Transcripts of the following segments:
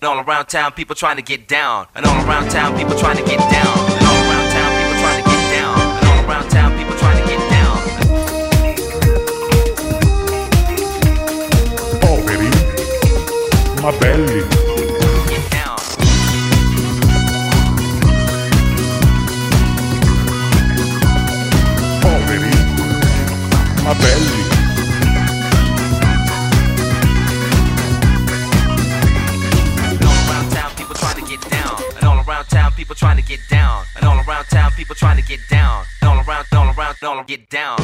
And all around town, people trying to get down. And all around town, people trying to get down. And all around town, people trying to get down. And all around town, people trying to get down. Poveri, ma belli. Belli. Trying to get down. All around, all around, all get down.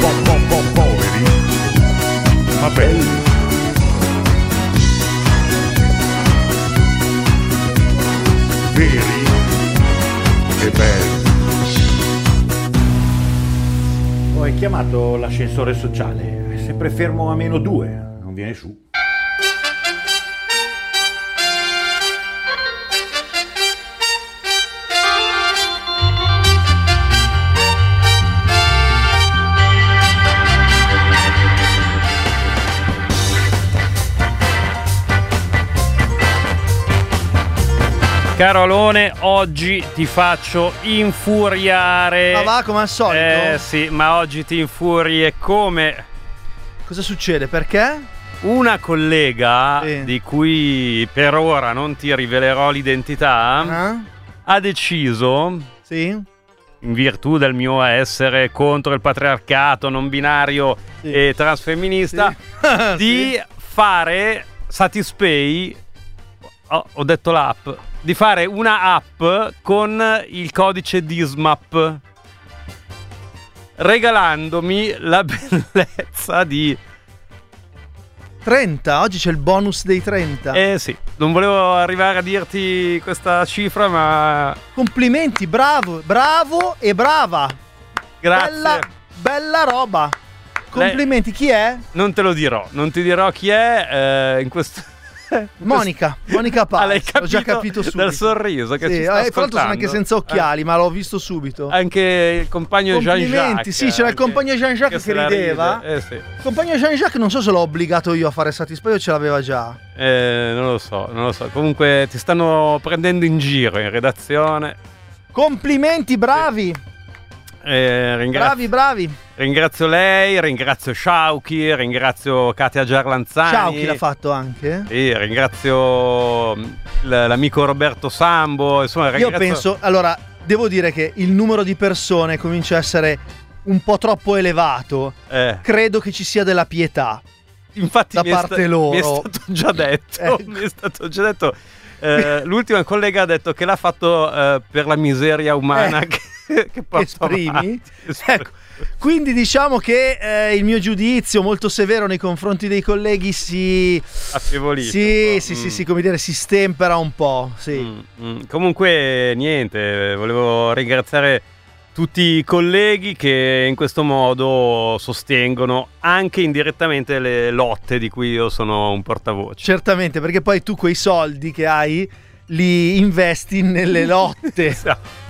Po, po, po, poveri, ma belli. Veri e belli. Ho chiamato l'ascensore sociale, è sempre fermo a meno due, non viene su. Caro Alone, oggi ti faccio infuriare. Ma va come al solito? Eh sì, ma oggi ti infurie come Cosa succede? Perché? una collega Sì. di cui per ora non ti rivelerò l'identità Ah? ha deciso Sì? in virtù del mio essere contro il patriarcato non binario Sì. e transfemminista Sì. di fare Satispay oh, ho detto l'app di fare una app con il codice DISMAP regalandomi la bellezza di 30, oggi c'è il bonus dei 30. eh sì non volevo arrivare a dirti questa cifra ma Complimenti, bravo, bravo e brava. grazie Bella, bella roba. Complimenti, chi è? non te lo dirò non ti dirò chi è eh, in questo Monica, Monica Ah, Paz. Ho già capito subito. dal sorriso che Sì, ci sta eh, fra l'altro sono anche senza occhiali, ma l'ho visto subito. Anche il compagno Complimenti, Jean-Jacques. sì, c'era il anche, compagno Jean-Jacques che la rideva. ride. Eh sì. Il compagno Jean-Jacques non so se l'ho obbligato io a fare Satispay o ce l'aveva già. Eh, non lo so, non lo so. Comunque ti stanno prendendo in giro in redazione. Complimenti, bravi. Eh, ringrazio, Bravi, bravi. ringrazio lei, ringrazio Sciauchi, ringrazio Katia Giarlanzani. Ciao, chi l'ha fatto anche? Sì, ringrazio mm, l'amico Roberto Sambo. Insomma, Io ringrazio- penso, allora, devo dire che il numero di persone comincia a essere un po' troppo elevato. Eh, Credo che ci sia della pietà. infatti da è sta- parte loro. Mi è stato già detto. Ecco. Mi è stato già detto. eh, l'ultima collega ha detto che l'ha fatto eh, per la miseria umana Eh, che, che esprimi? avanti. Ecco, quindi diciamo che eh, il mio giudizio molto severo nei confronti dei colleghi si... Affievolito Sì, sì, sì, Mm. sì, come dire, si stempera un po', sì. Mm, mm. Comunque, niente, volevo ringraziare tutti i colleghi che in questo modo sostengono anche indirettamente le lotte di cui io sono un portavoce. Certamente, perché poi tu quei soldi che hai li investi nelle lotte. Esatto.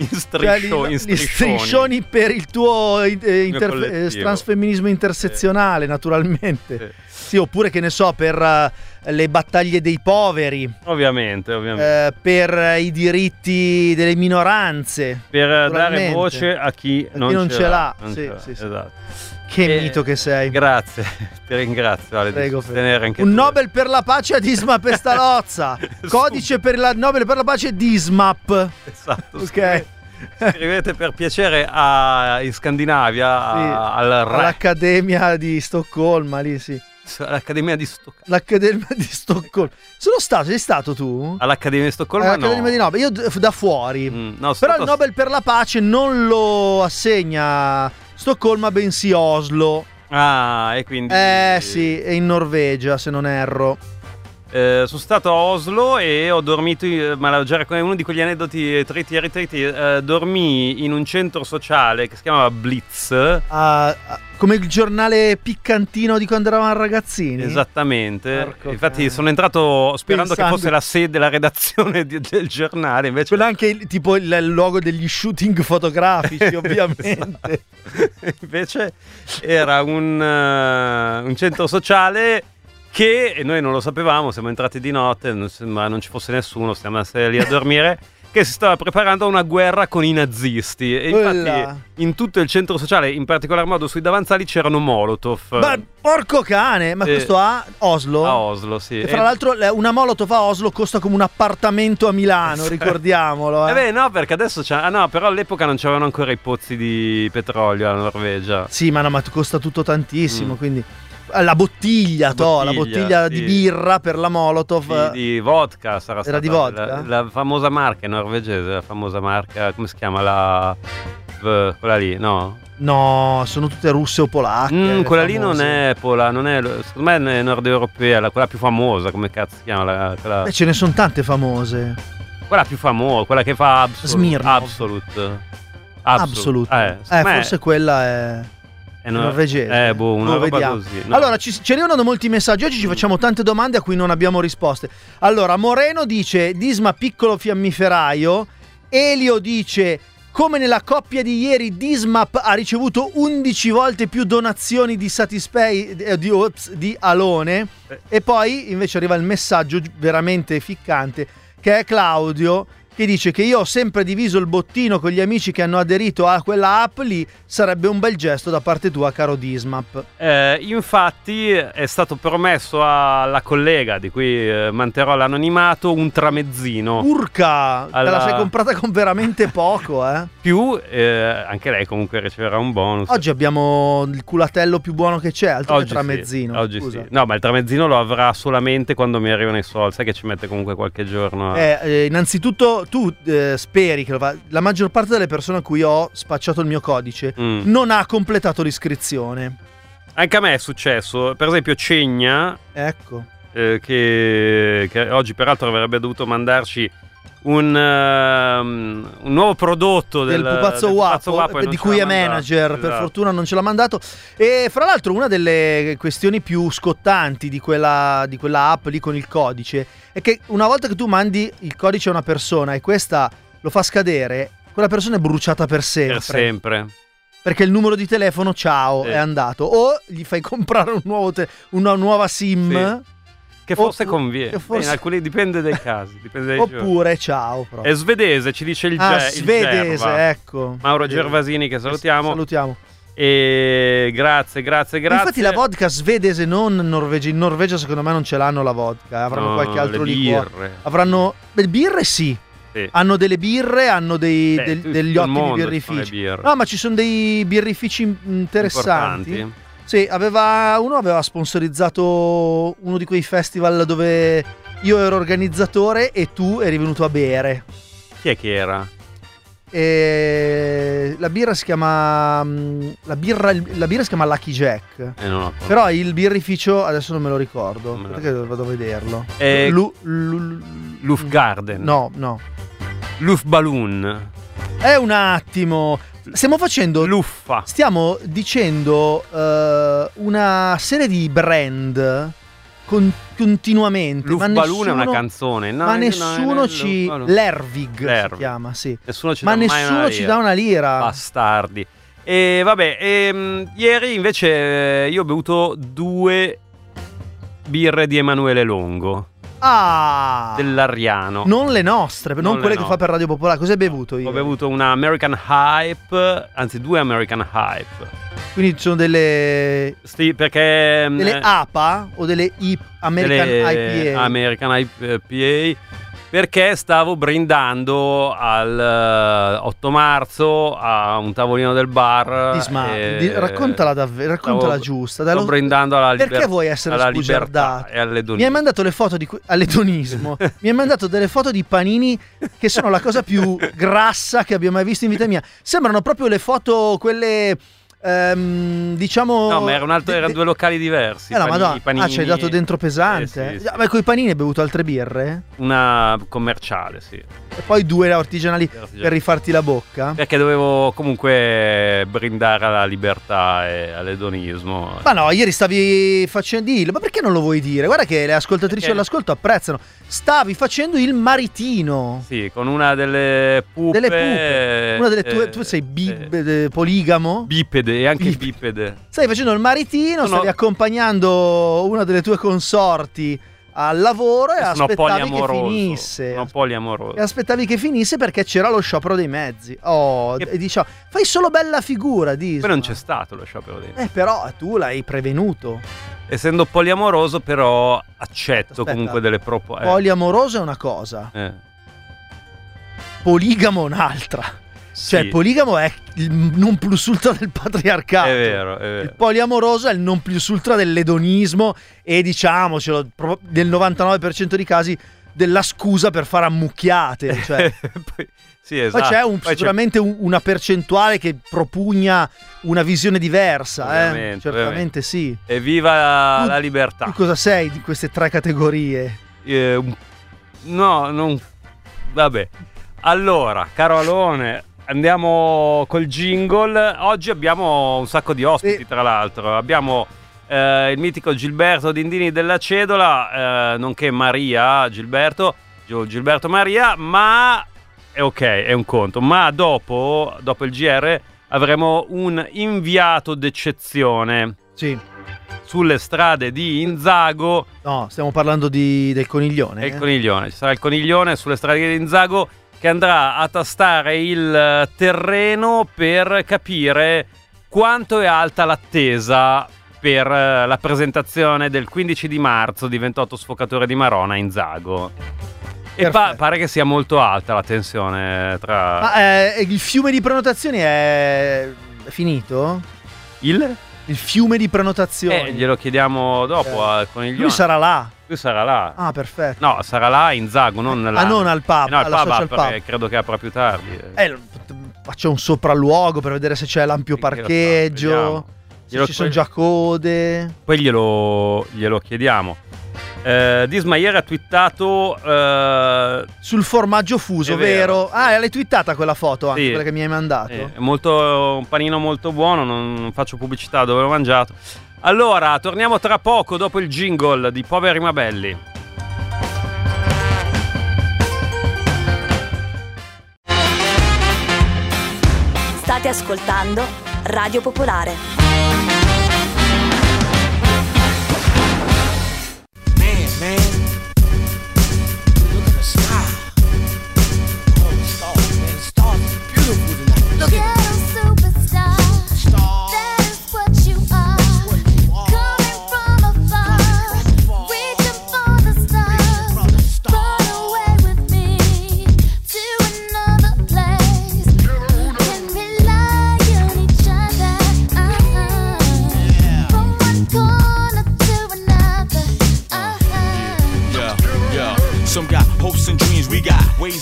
In Cioè, striscio- li, in li striscioni per il tuo eh, inter- transfemminismo intersezionale, naturalmente. Sì. Sì, oppure che ne so, per eh, le battaglie dei poveri, Ovviamente, ovviamente. eh, per eh, i diritti delle minoranze. per dare naturalmente. voce a chi A chi non, non ce l'ha. Non Sì, l'ha, sì, sì. Esatto. Che Eh, mito che sei. Grazie, ti ringrazio Ale, Prego, Un tu. Nobel per la pace a Disma Pestalozza. Codice per il Nobel per la pace Dismap. Esatto, Ok. Scrivete per piacere a, in Scandinavia a- al RAC, All'Accademia di Stoccolma, lì sì. all'Accademia di Stoccolma. L'Accademia di Stoccolma. Sono stato, sei stato tu? All'Accademia di Stoccolma All'Accademia no. di Nobel. Io da fuori. Mm, no, Però il Nobel per la pace non lo assegna Stoccolma, bensì Oslo. Ah, e quindi Eh sì, è in Norvegia, se non erro. Eh, sono stato a Oslo e ho dormito, in- ma già raccontato, uno di quegli aneddoti triti e ritriti, eh, dormì in un centro sociale che si chiamava Blitz, Ah, ah, come il giornale piccantino di quando eravamo ragazzini. esattamente, Porco infatti cane. sono entrato sperando Pensando- che fosse la sede, la redazione di- del giornale, invece Quello è anche il- tipo il, il logo degli shooting fotografici, ovviamente. Invece era un, eh, un centro sociale che noi non lo sapevamo, siamo entrati di notte, ma non ci fosse nessuno, siamo andati lì a dormire, che si stava preparando a una guerra con i nazisti. E infatti Ulla. in tutto il centro sociale, in particolar modo sui davanzali, c'erano Molotov. Ma porco cane, ma Eh, questo a Oslo? A Oslo, sì. E fra E- l'altro una Molotov a Oslo costa come un appartamento a Milano, ricordiamolo. Eh Eh. beh, no, perché adesso c'è. Ah, no, però all'epoca non c'erano ancora i pozzi di petrolio alla Norvegia. Sì, ma no, ma costa tutto tantissimo, Mm. quindi la bottiglia, to, la bottiglia, sì. di birra per la Molotov. Di, di vodka sarà stata di vodka? La, la famosa marca norvegese, la famosa marca, come si chiama? La. quella lì, no? No, sono tutte russe o polacche. Mm, quella lì non famose. è pola, non è. Secondo me è nord europea, la- quella più famosa, come cazzo si chiama? La- quella, Beh, ce ne sono tante famose. quella più famosa, quella che fa Absolute. Smirnoff. Absolute. Absolute. Eh, Eh, me forse quella è. È nor- norvegese. Eh, boh, una roba vediamo. così. no. Allora, ci, ci arrivano molti messaggi. Oggi ci facciamo tante domande a cui non abbiamo risposte. Allora, Moreno dice: Disma piccolo fiammiferaio. Elio dice. Come nella coppia di ieri, Dismap ha ricevuto 11 volte più donazioni di Satispay eh, di, ops, di Alone. Eh. E poi invece arriva il messaggio gi- veramente ficcante che è Claudio che dice che io ho sempre diviso il bottino con gli amici che hanno aderito a quella app lì. Sarebbe un bel gesto da parte tua, caro Dismap. Eh, infatti è stato promesso alla collega di cui eh, manterrò l'anonimato un tramezzino Urca, te Alla- la sei comprata con veramente poco, eh. più eh, anche lei comunque riceverà un bonus. Oggi abbiamo il culatello più buono che c'è, altro che Oggi tramezzino. sì, oggi scusa. sì. No, ma il tramezzino lo avrà solamente quando mi arrivano i soldi. Sai che ci mette comunque qualche giorno. a- Eh, eh, innanzitutto tu eh, speri che lo fa- la maggior parte delle persone a cui ho spacciato il mio codice Mm. non ha completato l'iscrizione. Anche a me è successo. Per esempio, Cegna, Ecco. eh, che, che oggi peraltro avrebbe dovuto mandarci un, ehm, un nuovo prodotto del del, pupazzo del eh, di cui è mandato. manager, per Esatto. fortuna non ce l'ha mandato. E fra l'altro una delle questioni più scottanti di quella, di quella app lì con il codice è che una volta che tu mandi il codice a una persona e questa lo fa scadere, quella persona è bruciata per sempre. Per sempre. Perché il numero di telefono, ciao, Sì. è andato. O gli fai comprare un nuovo te- una nuova SIM, Che forse Oppu- conviene. forse- in alcuni dipende dai casi. Dipende dai giorni. oppure ciao. Proprio. È svedese, ci dice il, ah, Ge- il svedese, Gerva. ecco. Mauro. Gervasini che salutiamo. Salutiamo. E grazie, grazie, grazie. Infatti la vodka svedese non Norvegia. In Norvegia secondo me non ce l'hanno la vodka, eh, avranno No, qualche altro le liquore. Avranno le birre sì. Sì. Hanno delle birre, hanno dei- Beh, del- degli il ottimi birrifici. No, ma ci sono dei birrifici interessanti. Importanti. Sì, aveva, uno aveva sponsorizzato uno di quei festival dove io ero organizzatore e tu eri venuto a bere. Chi è che era? E la birra si chiama. mm, La birra, la birra si chiama Lucky Jack. Eh, non lo Però il birrificio adesso non me lo ricordo. Me lo Perché vado a vederlo. Eh, Lu- lu- Lufgarden. no, no. Luftballon. È un attimo. Stiamo facendo. Luffa. Stiamo dicendo eh, una serie di brand con- continuamente. ma Luftballon è una canzone. No, ma no, nessuno no, ci. no, no. L'Ervig si L'Ervig. chiama, sì. Nessuno ci Ma dà nessuno ci dà una lira. Bastardi. E vabbè, ehm, ieri invece eh, io ho bevuto due birre di Emanuele Longo, Ah! dell'Ariano. Non le nostre, non, Non le quelle che nostre. fa per Radio Popolare. Cosa hai bevuto io? Ho bevuto una American Hype, anzi due American Hype. Quindi ci sono delle. Sì, perché... mm, delle eh, APA o delle I- American delle IPA? American IPA perché stavo brindando al eh, 8 marzo a un tavolino del bar. Disma- e- di- raccontala davvero, raccontala stavo- giusta. dai, Sto brindando alla libertà. Perché vuoi essere alla libertà e alle Mi hai mandato le foto di all'edonismo. Mi hai mandato delle foto di panini che sono la cosa più grassa che abbia mai visto in vita mia. Sembrano proprio le foto quelle ehm, diciamo No, ma era un altro, de- erano due locali diversi. Eh, no, panini- madonna. panini- Ah, ci hai dato dentro pesante. Eh, sì, Ah, sì. Ma con i panini hai bevuto altre birre? Una commerciale, sì. E poi due artigianali per rifarti la bocca? Perché dovevo comunque brindare alla libertà e all'edonismo. Ma no, ieri stavi facendo. Dillo, ma perché non lo vuoi dire? Guarda che le ascoltatrici Perché? all'ascolto apprezzano. Stavi facendo il maritino. Sì, con una delle pupe. Delle pupe. Una delle tue. eh, tu sei eh, eh, poligamo? bipede. Bipede e anche Bip- bipede. Stai facendo il maritino, Sono- stavi accompagnando una delle tue consorti al lavoro e Sono aspettavi che finisse. Sono poliamoroso. E aspettavi che finisse perché c'era lo sciopero dei mezzi. Oh, E- e diciamo, fai solo bella figura, Disma. Poi non c'è stato lo sciopero dei Eh, però tu l'hai prevenuto. Essendo poliamoroso, però accetto Aspetta. comunque delle proposte. Poliamoroso è una cosa, Eh, poligamo un'altra. Cioè, sì, il poligamo è il non plus ultra del patriarcato. è vero, è Il vero. poliamoroso è il non plus ultra dell'edonismo e diciamocelo, nel 99% dei casi della scusa per fare ammucchiate. Cioè, Poi- sì, poi esatto. c'è un- Poi c'è- sicuramente un- una percentuale che propugna una visione diversa. eh. Certamente ovviamente. sì. Evviva Tu- la libertà. Tu cosa sei di queste tre categorie? Eh, no, non. Vabbè. Allora, caro Alone, andiamo col jingle. Oggi abbiamo un sacco di ospiti, tra l'altro. Abbiamo eh, il mitico Gilberto Dindini della Cedola, eh, nonché Maria Gilberto, Gilberto Maria, ma è ok, è un conto. Ma dopo, dopo il GR, avremo un inviato d'eccezione Sì. sulle strade di Inzago. No, stiamo parlando di- del coniglione. Il eh? coniglione, ci sarà il coniglione sulle strade di Inzago che andrà a tastare il eh, terreno per capire quanto è alta l'attesa per eh, la presentazione del 15 di marzo di 28 Sfocatore di Marona a Inzago. E pa- pare che sia molto alta la tensione tra Ma eh, il fiume di prenotazioni è finito? il... Il fiume di prenotazioni. Eh, glielo chiediamo dopo Eh. al coniglione. Lui sarà là. Lui sarà là. Ah, perfetto. No, sarà là a Inzago, non là. Ah, non al pub, Eh, no, al pub apre- credo che apra più tardi. Eh, faccio un sopralluogo per vedere se c'è l'ampio sa, parcheggio. vediamo. se Glielo- ci sono già code. Poi glielo, glielo chiediamo. Eh, Disma ieri ha twittato eh, Sul formaggio fuso, vero, vero? sì. Ah, l'hai twittata quella foto anche, Sì. quella che mi hai mandato. eh, è molto, un panino molto buono, non, non faccio pubblicità dove l'ho mangiato. Allora, torniamo tra poco dopo il jingle di Poveri ma Belli. State ascoltando Radio Popolare. Man,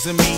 to me.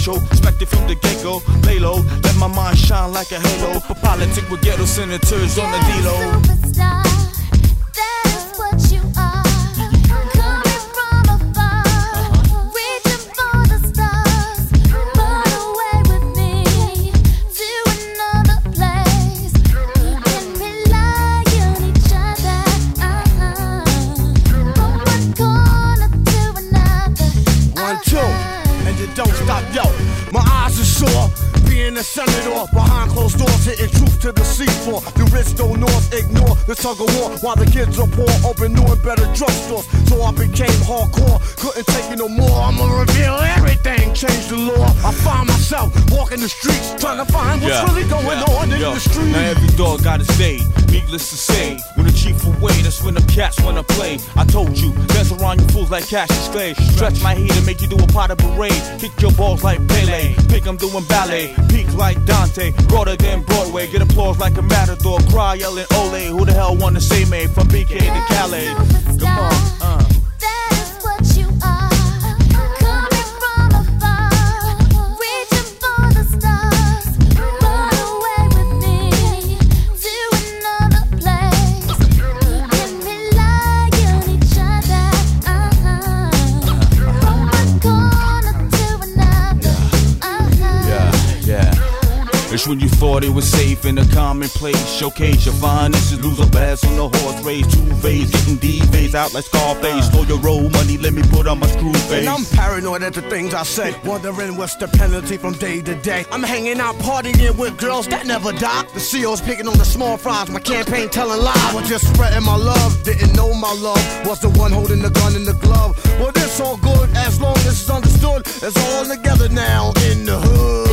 retro, expected from the get go. Lay low, let my mind shine like a halo. For politics with ghetto senators on the D-Lo. Tug of war while the kids are poor, open new and better drugstores. So I became hardcore, couldn't take it no more. I'ma reveal everything, change the law. I find myself walking the streets, trying to find what's really going on in Yo, the streets. Now every dog got his day. Needless to say, when the chief away, that's when the cats wanna play. I told you, dance around you fools like Cassius Clay. Stretch my heat and make you do a pot of parade. Kick your balls like Pele. Think I'm doing ballet. Peak like Dante. Broader than Broadway. Get applause like a matador. Cry yelling Ole. Who the hell wanna say me from BK to Calais? Come on, uh. When you thought it was safe in a commonplace. Showcase your finest, lose a bass on the horse race. Two phase, getting D-Phase out like Scarface. Slow your roll money, let me put on my screw face. And I'm paranoid at the things I say, wondering what's the penalty from day to day. I'm hanging out partying with girls that never die. The CEO's picking on the small fries, my campaign telling lies. I was just spreading my love, didn't know my love was the one holding the gun in the glove. Well, this all good as long as it's understood. It's all together now in the hood.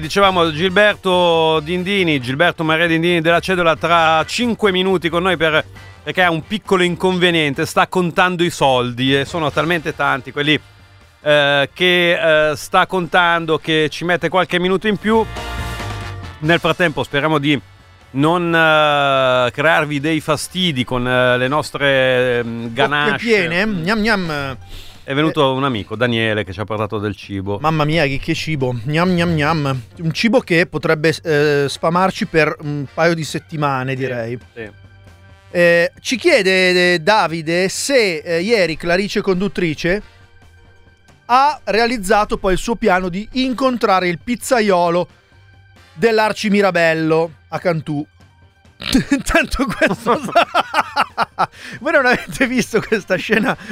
Dicevamo Gilberto Dindini, Gilberto Maria Dindini della Cedola tra 5 minuti con noi per- perché ha un piccolo inconveniente, sta contando i soldi e sono talmente tanti quelli eh, che eh, sta contando che ci mette qualche minuto in più. Nel frattempo speriamo di non eh, crearvi dei fastidi con eh, le nostre ehm, Bocche ganasce. piene, gnam gnam. È venuto un amico, Daniele, che ci ha portato del cibo. Mamma mia, che, cibo. Gnam gnam gnam. Un cibo che potrebbe eh, sfamarci per un paio di settimane, direi. Sì. Eh, ci chiede eh, Davide se eh, ieri Clarice Conduttrice ha realizzato poi il suo piano di incontrare il pizzaiolo dell'Arci Mirabello a Cantù. Intanto questo voi non avete visto questa scena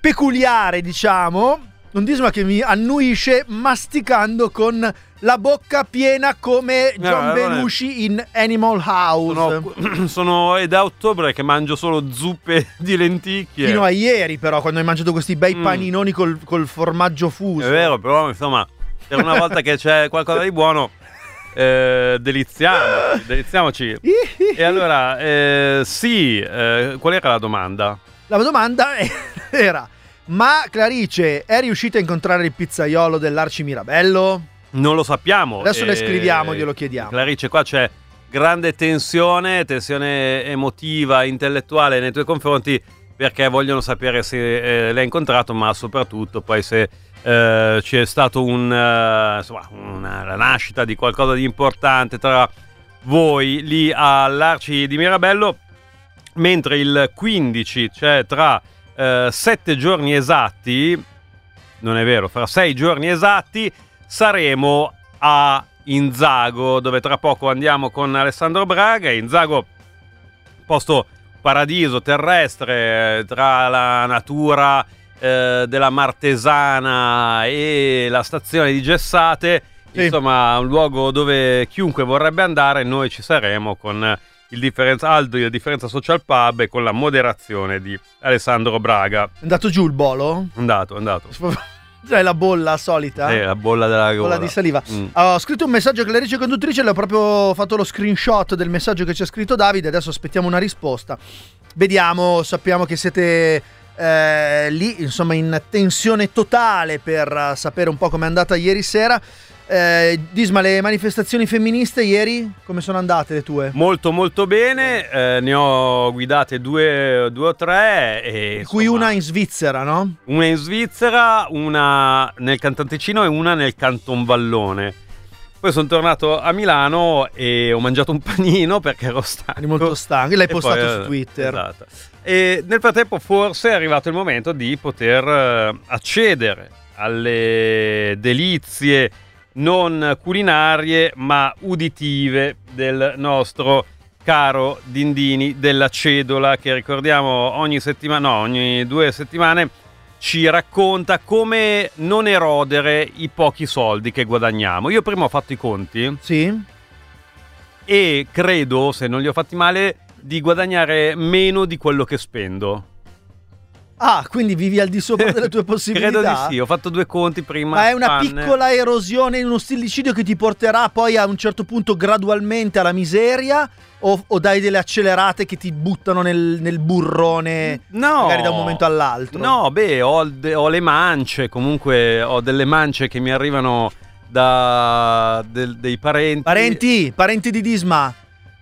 peculiare, diciamo. Un disma che mi annuisce masticando con la bocca piena come No, John non è- Belushi in Animal House. Sono, sono- è da ottobre che mangio solo zuppe di lenticchie. Fino a ieri, però, quando hai mangiato questi bei Mm. paninoni col, col formaggio fuso. È vero, però insomma, per una volta che c'è qualcosa di buono, eh, deliziamo, deliziamoci. E allora, eh, sì, eh, qual era la domanda? La domanda era: Ma Clarice è riuscita a incontrare il pizzaiolo dell'Arci Mirabello? Non lo sappiamo. Adesso le Eh, scriviamo, glielo chiediamo. Clarice, qua c'è grande tensione, tensione emotiva, intellettuale nei tuoi confronti, perché vogliono sapere se eh, l'hai incontrato, ma soprattutto poi se eh, c'è stato un, eh, insomma, una, la nascita di qualcosa di importante tra voi lì all'Arci di Mirabello, mentre il 15, cioè tra eh, sette giorni esatti, non è vero, fra sei giorni esatti, saremo a Inzago, dove tra poco andiamo con Alessandro Braga. Inzago, posto paradiso terrestre tra la natura eh, della Martesana e la stazione di Gessate. Sì. Insomma, un luogo dove chiunque vorrebbe andare, noi ci saremo con il differenza, Aldo, il differenza social pub e con la moderazione di Alessandro Braga. È andato giù il bolo? Andato, è andato. Cioè la bolla solita. Eh, la bolla della gola. Bolla di saliva. Mm. Ho scritto un messaggio che la ricce conduttrice le ho proprio fatto lo screenshot del messaggio che ci ha scritto Davide. Adesso aspettiamo una risposta. Vediamo, sappiamo che siete eh, lì, insomma, in tensione totale per eh, sapere un po' com'è andata ieri sera. Eh, Disma, le manifestazioni femministe ieri come sono andate le tue? Molto molto bene, eh, ne ho guidate due, due o tre. E, Di cui una in Svizzera, no? Una in Svizzera, una nel Cantanticino e una nel Canton Vallone. Poi sono tornato a Milano e ho mangiato un panino perché ero stanco. Molto stanco, l'hai E postato poi, su eh, Twitter. Esatto. E nel frattempo forse è arrivato il momento di poter eh, accedere alle delizie non culinarie ma uditive del nostro caro Dindini della Cedola che ricordiamo ogni settimana, no, ogni due settimane ci racconta come non erodere i pochi soldi che guadagniamo. Io prima ho fatto i conti Sì. e credo, se non li ho fatti male, di guadagnare meno di quello che spendo. Ah, quindi vivi al di sopra delle tue possibilità? Credo di sì, ho fatto due conti prima. Ma è una panne. piccola erosione in uno stillicidio che ti porterà poi a un certo punto gradualmente alla miseria? O, o dai delle accelerate che ti buttano nel, nel burrone No. magari da un momento all'altro? No, beh, ho, de- ho le mance, comunque ho delle mance che mi arrivano da del- dei parenti. Parenti, parenti di Disma,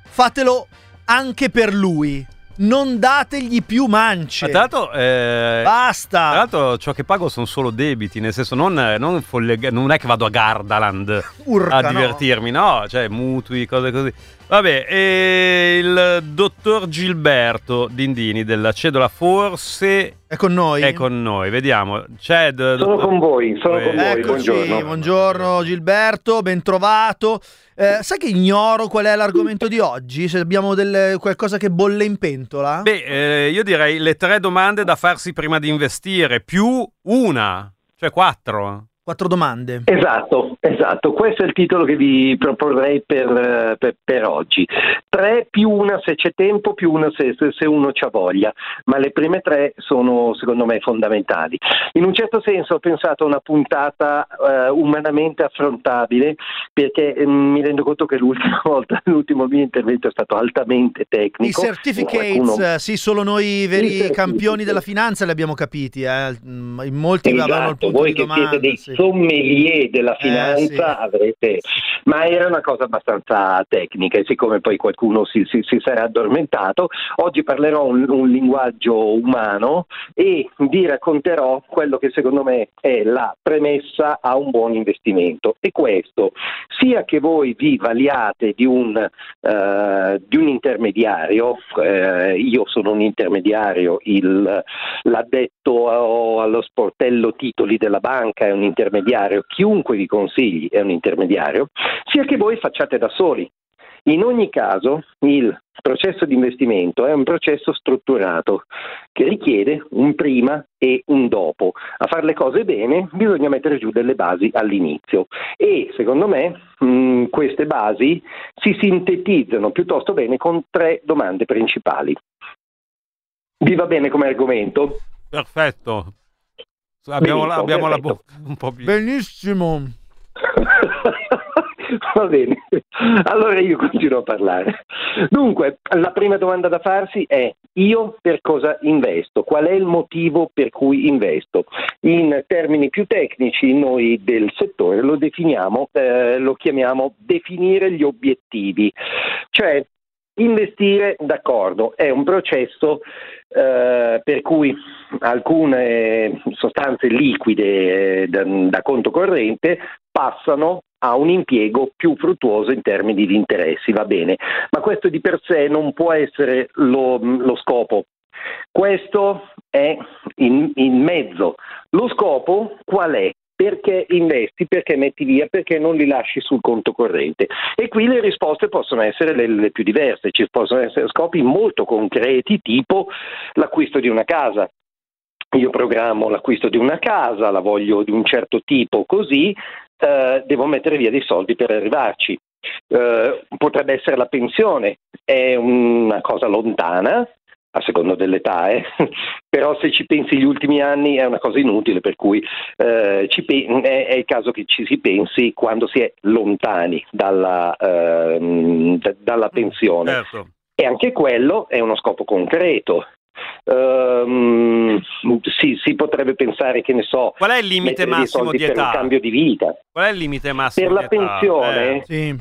fatelo anche per lui. Non dategli più mance. Ma tra l'altro, eh, Basta. Tra l'altro, ciò che pago sono solo debiti, nel senso, non, non, folle- non è che vado a Gardaland Urca, a no. divertirmi, no? Cioè, mutui, cose così. Vabbè, e il dottor Gilberto Dindini della Cedola forse È con noi? è con noi, vediamo. C'è d- Sono dottor- con voi, sono con voi, Eccoci, buongiorno. buongiorno Gilberto, ben trovato. Eh, sai che ignoro qual è l'argomento di oggi? Se abbiamo delle- qualcosa che bolle in pentola? Beh, eh, io direi le tre domande da farsi prima di investire, più una, cioè quattro. Quattro domande. Esatto, esatto, questo è il titolo che vi proporrei per, eh, per- per oggi. Tre più una se c'è tempo, più una se, se- se uno c'ha voglia, ma le prime tre sono secondo me fondamentali. In un certo senso ho pensato a una puntata eh, umanamente affrontabile perché eh, mi rendo conto che l'ultima volta, l'ultimo mio intervento è stato altamente I tecnico. certificates, Qualcuno- eh, sì, solo noi veri campioni della finanza li abbiamo capiti. eh. Mm, In molti avevano il Esatto, punto voi di domanda. siete dei sì. Sommelier della Eh, finanza avrete... Ma era una cosa abbastanza tecnica e siccome poi qualcuno si, si- si sarà addormentato, oggi parlerò un, un linguaggio umano e vi racconterò quello che secondo me è la premessa a un buon investimento. E questo, sia che voi vi valiate di un, eh, di un intermediario, eh, io sono un intermediario, il, l'addetto allo sportello titoli della banca è un intermediario, chiunque vi consigli è un intermediario, sia che voi facciate da soli. In ogni caso il processo di investimento è un processo strutturato che richiede un prima e un dopo. A fare le cose bene bisogna mettere giù delle basi all'inizio e secondo me mh, queste basi si sintetizzano piuttosto bene con tre domande principali. Vi va bene come argomento? Perfetto. Abbiamo, la, Benissimo, abbiamo la bocca un po' più. Benissimo. Va bene, allora io continuo a parlare. Dunque, la prima domanda da farsi è io per cosa investo? Qual è il motivo per cui investo? In termini più tecnici noi del settore lo definiamo, eh, lo chiamiamo definire gli obiettivi, cioè Investire, d'accordo, è un processo eh, per cui alcune sostanze liquide eh, da, da conto corrente passano a un impiego più fruttuoso in termini di interessi, va bene, ma questo di per sé non può essere lo, lo scopo. Questo è in, in mezzo. Lo scopo qual è? Perché investi, perché metti via, perché non li lasci sul conto corrente. E qui le risposte possono essere le, le più diverse, ci possono essere scopi molto concreti, tipo l'acquisto di una casa. Io programmo l'acquisto di una casa, la voglio di un certo tipo, così eh, devo mettere via dei soldi per arrivarci. Eh, potrebbe essere la pensione, è una cosa lontana, a seconda dell'età, eh. però se ci pensi gli ultimi anni è una cosa inutile, per cui eh, ci pe- è, è il caso che ci si pensi quando si è lontani dalla, ehm, d- dalla pensione. Certo. E anche quello è uno scopo concreto. Ehm, si, si potrebbe pensare che ne so Qual è il limite massimo di per un età? cambio di vita Qual è il limite massimo per la di età? pensione Eh, Sì.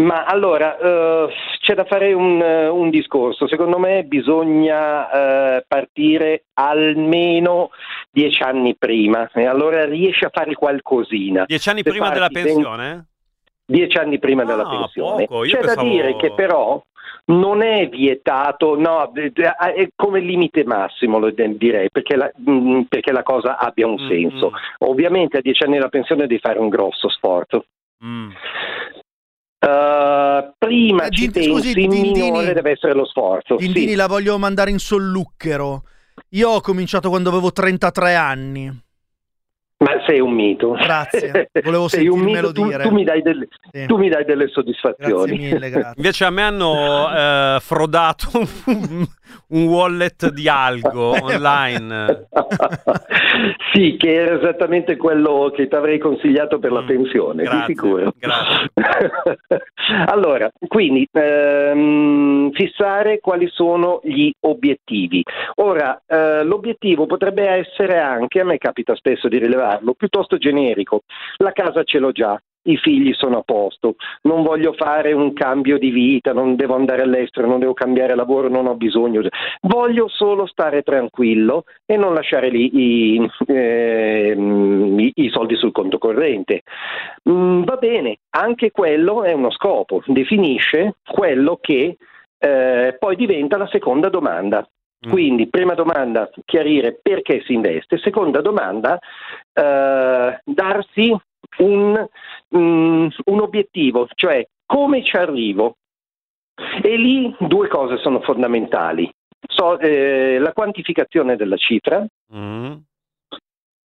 Ma allora eh, c'è da fare un, eh, un discorso. Secondo me bisogna eh, partire almeno dieci anni prima, e allora riesci a fare qualcosina. Dieci anni Se prima della pensione? Dieci anni prima della Ah, pensione. poco, io C'è pensavo- da dire che però non è vietato, no, è come limite massimo lo direi, perché la, mm, perché la cosa abbia un Mm, senso. mm. Ovviamente a dieci anni della pensione devi fare un grosso sforzo. Mm. Eh, prima Eh, ci scusi, pensi, Dindini- minore deve essere lo sforzo. Dindini Sì. la voglio mandare in solluchero. Io ho cominciato quando avevo 33 anni. Ma sei un mito. Grazie, volevo sei un mito, tu, dire. tu mi dai delle, Sì. tu mi dai delle Grazie soddisfazioni. mille, grazie. Invece a me hanno eh, frodato un, wallet di algo online. sì, che era esattamente quello che ti avrei consigliato per la Mm, pensione, grazie, di sicuro. allora, quindi ehm, fissare quali sono gli obiettivi. Ora, eh, l'obiettivo potrebbe essere anche, a me capita spesso di rilevarlo, piuttosto generico. La casa ce l'ho già. I figli sono a posto, non voglio fare un cambio di vita, non devo andare all'estero, non devo cambiare lavoro, non ho bisogno. Voglio solo stare tranquillo e non lasciare lì i, i- i soldi sul conto corrente. Mm, va bene, anche quello è uno scopo, definisce quello che eh, poi diventa la seconda domanda. Mm. Quindi, prima domanda, chiarire perché si investe, seconda domanda, eh, darsi un, mm, un obiettivo, cioè come ci arrivo. E lì due cose sono fondamentali. So- eh, la quantificazione della cifra Mm.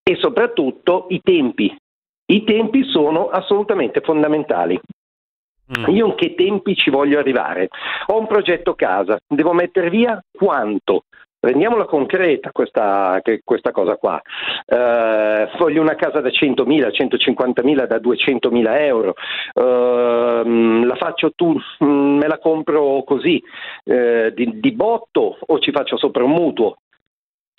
e soprattutto i tempi. I tempi sono assolutamente fondamentali. Mm. Io in che tempi ci voglio arrivare? Ho un progetto casa, devo mettere via quanto? Rendiamola concreta questa, questa cosa qua. Eh, voglio una casa da 100.000, 150.000, da 200.000 euro. Ehm, la faccio tu, mm, me la compro così, eh, di, di botto o ci faccio sopra un mutuo?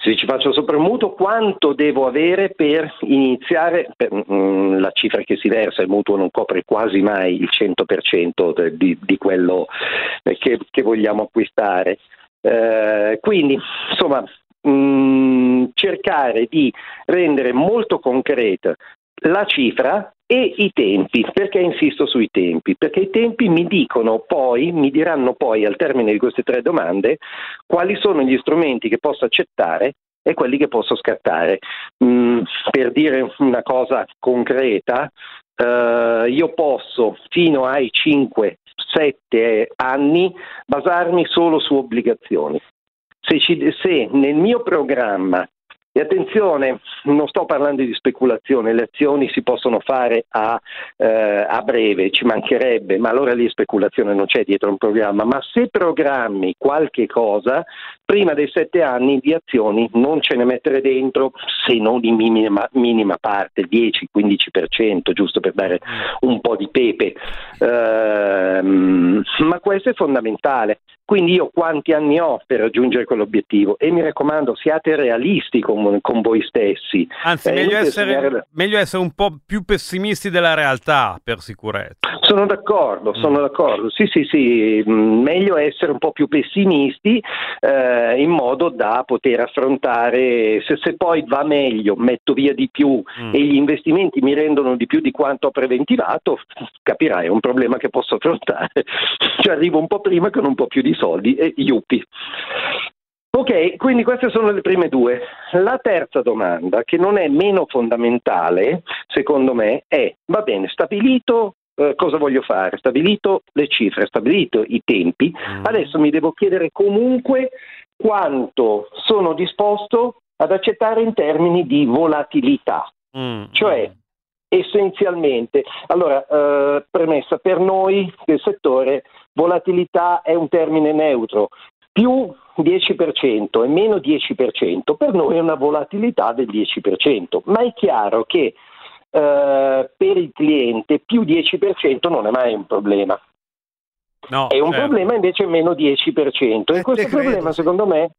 Se ci faccio sopra un mutuo, quanto devo avere per iniziare? Per, mm, la cifra che si versa, il mutuo non copre quasi mai il 100% de- di, di quello eh, che, che vogliamo acquistare. Eh, quindi, insomma, mm, cercare di rendere molto concreta la cifra e i tempi. Perché insisto sui tempi? Perché i tempi mi dicono poi, mi diranno poi al termine di queste tre domande quali sono gli strumenti che posso accettare e quelli che posso scartare. Mm, per dire una cosa concreta, eh, io posso fino ai 5-7 anni basarmi solo su obbligazioni. Se, ci- se nel mio programma e attenzione, non sto parlando di speculazione, le azioni si possono fare a, eh, a breve, ci mancherebbe, ma allora lì speculazione non c'è dietro un programma, ma se programmi qualche cosa, prima dei sette anni di azioni non ce ne mettere dentro, se non in minima, minima parte, 10-15%, giusto per dare un po' di pepe. Ehm, ma questo è fondamentale. Quindi io quanti anni ho per raggiungere quell'obiettivo? E mi raccomando, siate realisti con, con voi stessi. Anzi, È meglio essere, sognare- meglio essere un po' più pessimisti della realtà, per sicurezza. Sono d'accordo, sono d'accordo. Sì, sì, sì, mh, meglio essere un po' più pessimisti eh, in modo da poter affrontare, se, se poi va meglio, metto via di più Mm. e gli investimenti mi rendono di più di quanto ho preventivato, capirai, è un problema che posso affrontare. Ci arrivo un po' prima con un po' più di soldi e yuppie. Ok, quindi queste sono le prime due. La terza domanda, che non è meno fondamentale, secondo me, è, va bene, stabilito eh, cosa voglio fare, stabilito le cifre, stabilito i tempi, adesso mi devo chiedere comunque quanto sono disposto ad accettare in termini di volatilità. Mm. Cioè, essenzialmente, allora, eh, premessa, per noi del settore, volatilità è un termine neutro. più 10% e meno 10%, per noi è una volatilità del 10%, ma è chiaro che eh, per il cliente più 10% non è mai un problema. No, è un certo. problema invece meno 10%. E questo problema, secondo me,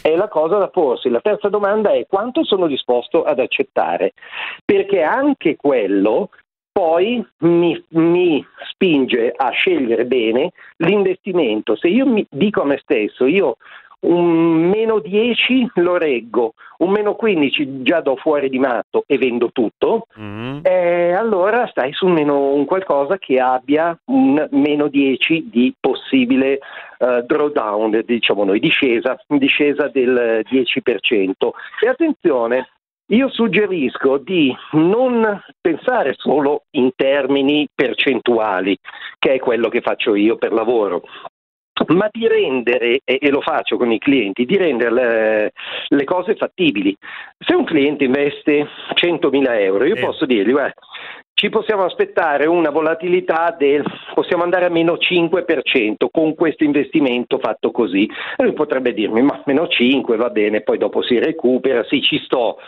è la cosa da porsi. La terza domanda è quanto sono disposto ad accettare, perché anche quello poi mi, mi spinge a scegliere bene l'investimento. Se io mi dico a me stesso, io un meno 10 lo reggo, un meno 15 già do fuori di matto e vendo tutto, eh, allora stai su meno, un qualcosa che abbia un meno 10 di possibile eh, drawdown, diciamo noi, discesa, discesa del 10%. E attenzione, io suggerisco di non pensare solo in termini percentuali, che è quello che faccio io per lavoro, ma di rendere, e, lo faccio con i clienti, di rendere le, le cose fattibili. Se un cliente investe 100.000 euro, io posso dirgli, guarda, ci possiamo aspettare una volatilità del, possiamo andare a meno 5% con questo investimento fatto così. E lui potrebbe dirmi, ma meno 5 va bene, poi dopo si recupera, sì, ci sto.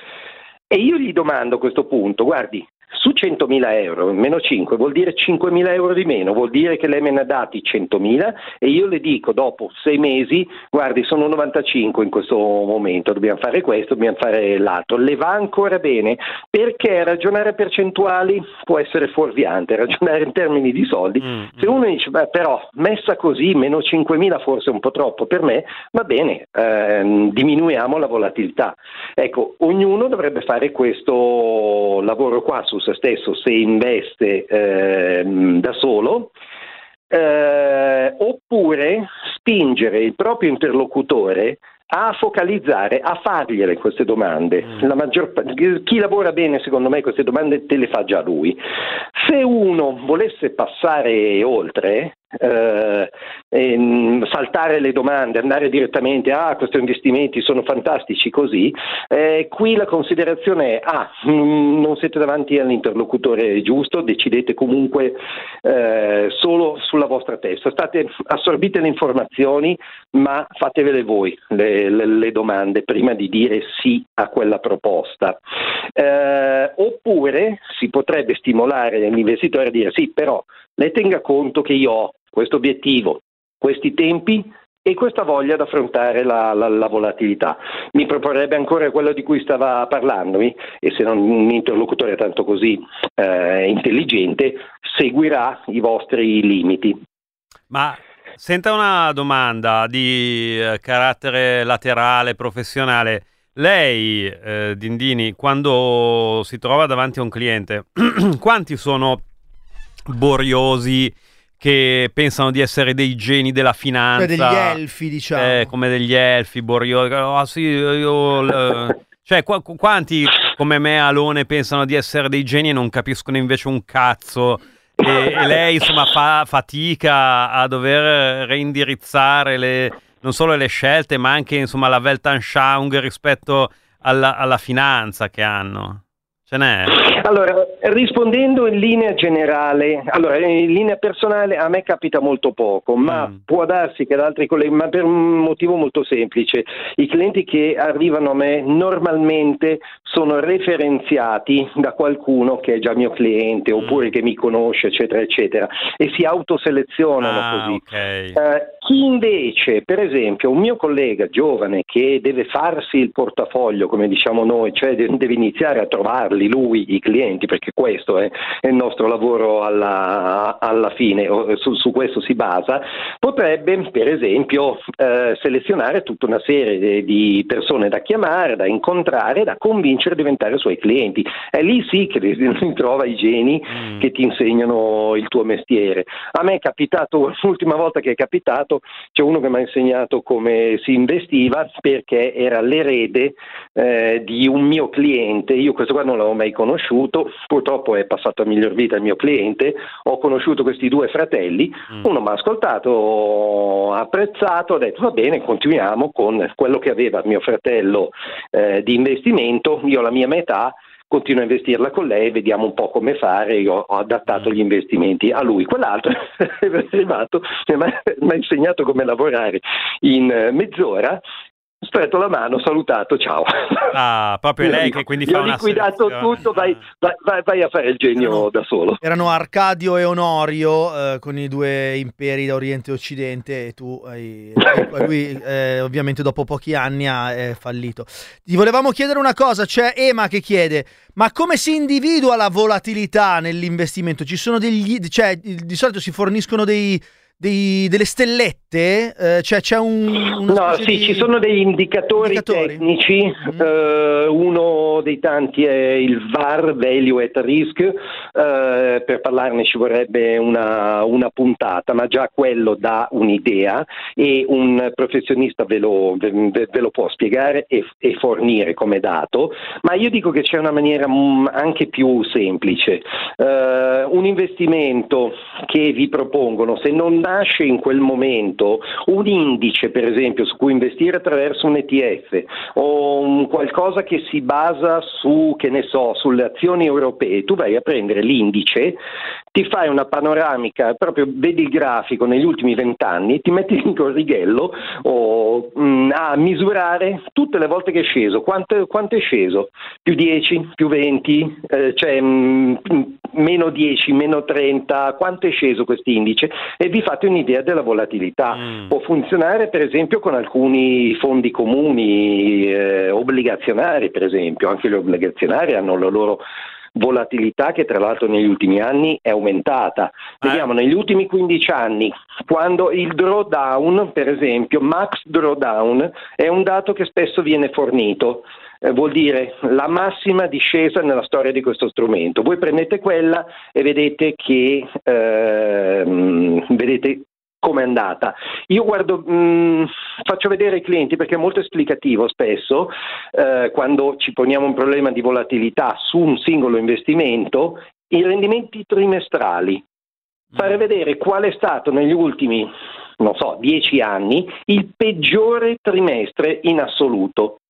E io gli domando a questo punto, guardi, su 100.000 euro, meno 5 vuol dire 5.000 euro di meno, vuol dire che lei me ne ha dati 100.000 e io le dico dopo sei mesi, guardi sono 95 in questo momento, dobbiamo fare questo, dobbiamo fare l'altro, le va ancora bene? Perché ragionare percentuali può essere fuorviante, ragionare in termini di soldi, se uno dice beh, però messa così meno 5.000 forse è un po' troppo per me, va bene, ehm, diminuiamo la volatilità. Ecco, ognuno dovrebbe fare questo lavoro qua su se stesso se investe ehm, da solo. eh, oppure spingere il proprio interlocutore a focalizzare, a fargliele queste domande. La maggior chi lavora bene, secondo me, queste domande te le fa già lui. Se uno volesse passare oltre, eh, ehm, saltare le domande, andare direttamente a questi investimenti sono fantastici così, eh, qui la considerazione è ah, mm, non siete davanti all'interlocutore giusto, decidete comunque eh, solo sulla vostra testa, State, assorbite le informazioni ma fatevele voi le, le- le domande prima di dire sì a quella proposta. Eh, oppure si potrebbe stimolare l'investitore a dire sì, però lei tenga conto che io ho questo obiettivo, questi tempi e questa voglia di affrontare la, la- la volatilità. Mi proporrebbe ancora quello di cui stava parlandomi e se non un interlocutore tanto così eh, intelligente seguirà i vostri limiti. Ma senta una domanda di eh, carattere laterale, professionale. Lei, eh, Dindini, quando si trova davanti a un cliente, quanti sono boriosi che pensano di essere dei geni della finanza? Cioè degli elfi, diciamo. Eh, come degli elfi, boriosi. Ah sì, io... l- Cioè, qua- quanti come me, Alone, pensano di essere dei geni e non capiscono invece un cazzo? E, e lei, insomma, fa fatica a dover reindirizzare le- non solo le scelte, ma anche, insomma, la Weltanschauung rispetto alla, alla finanza che hanno. Ce n'è? Allora, rispondendo in linea generale, allora in linea personale a me capita molto poco, ma può darsi che ad altri colleghi, ma per un motivo molto semplice, i clienti che arrivano a me normalmente sono referenziati da qualcuno che è già mio cliente oppure che mi conosce, eccetera, eccetera, e si autoselezionano Ah, così. ok. Eh, chi invece, per esempio, un mio collega giovane che deve farsi il portafoglio, come diciamo noi, cioè de- deve iniziare a trovarli lui i clienti, perché questo è, è il nostro lavoro alla, alla fine, su, su questo si basa, potrebbe per esempio eh, selezionare tutta una serie di- persone da chiamare, da incontrare, da convincere a diventare suoi clienti. È lì sì che li trova i geni che ti insegnano il tuo mestiere. A me è capitato, l'ultima volta che è capitato, c'è uno che mi ha insegnato come si investiva perché era l'erede eh, di un mio cliente. Io questo qua non l'avevo mai conosciuto, purtroppo è passato a miglior vita il mio cliente. Ho conosciuto questi due fratelli, uno mi ha ascoltato, ha apprezzato, ha detto va bene, continuiamo con quello che aveva mio fratello eh, di investimento, io ho la mia metà continuo a investirla con lei, vediamo un po' come fare, io ho adattato gli investimenti a lui. Quell'altro è arrivato, mi ha mi ha insegnato come lavorare in eh, mezz'ora, stretto la mano, salutato, ciao. Ah, proprio Io lei che quindi fa ho liquidato selezione. tutto, vai, vai- vai- a fare il genio da solo. Erano Arcadio e Onorio eh, con i due imperi da Oriente e Occidente e tu hai... e lui eh, ovviamente dopo pochi anni ha è fallito. Ti volevamo chiedere una cosa, c'è Ema che chiede ma come si individua la volatilità nell'investimento? Ci sono degli... cioè di solito si forniscono dei... dei- delle stellette? Eh, cioè c'è un... No, sì, di- ci sono degli indicatori, Indicatori? tecnici, Mhm. eh, uno dei tanti è il VAR, Value at Risk, eh, per parlarne ci vorrebbe una, una puntata, ma già quello dà un'idea e un professionista ve lo, ve- ve lo può spiegare e, e fornire come dato, ma io dico che c'è una maniera mm, anche più semplice. Eh, un investimento che vi propongono, se non nasce in quel momento un indice, per esempio, su cui investire attraverso un ETF o un qualcosa che si basa su, che ne so, sulle azioni europee, tu vai a prendere l'indice, ti fai una panoramica, proprio vedi il grafico negli ultimi vent'anni, ti metti in corrighello o, mm, a misurare tutte le volte che è sceso, quanto, quanto è sceso? Più 10, più 20, eh, cioè mm, mm, meno 10, meno 30, quanto è sceso questo indice e vi fate un'idea della volatilità. Mm. Può funzionare per esempio con alcuni fondi comuni eh, obbligazionari, per esempio, anche gli obbligazionari hanno la loro volatilità che tra l'altro negli ultimi anni è aumentata. Vediamo negli ultimi 15 anni, quando il drawdown, per esempio, max drawdown è un dato che spesso viene fornito. Eh, vuol dire la massima discesa nella storia di questo strumento. Voi prendete quella e vedete che ehm, vedete come è andata. Io guardo, mh, faccio vedere ai clienti perché è molto esplicativo spesso eh, quando ci poniamo un problema di volatilità su un singolo investimento, i rendimenti trimestrali. Fare vedere qual è stato negli ultimi, non so, dieci anni il peggiore trimestre in assoluto.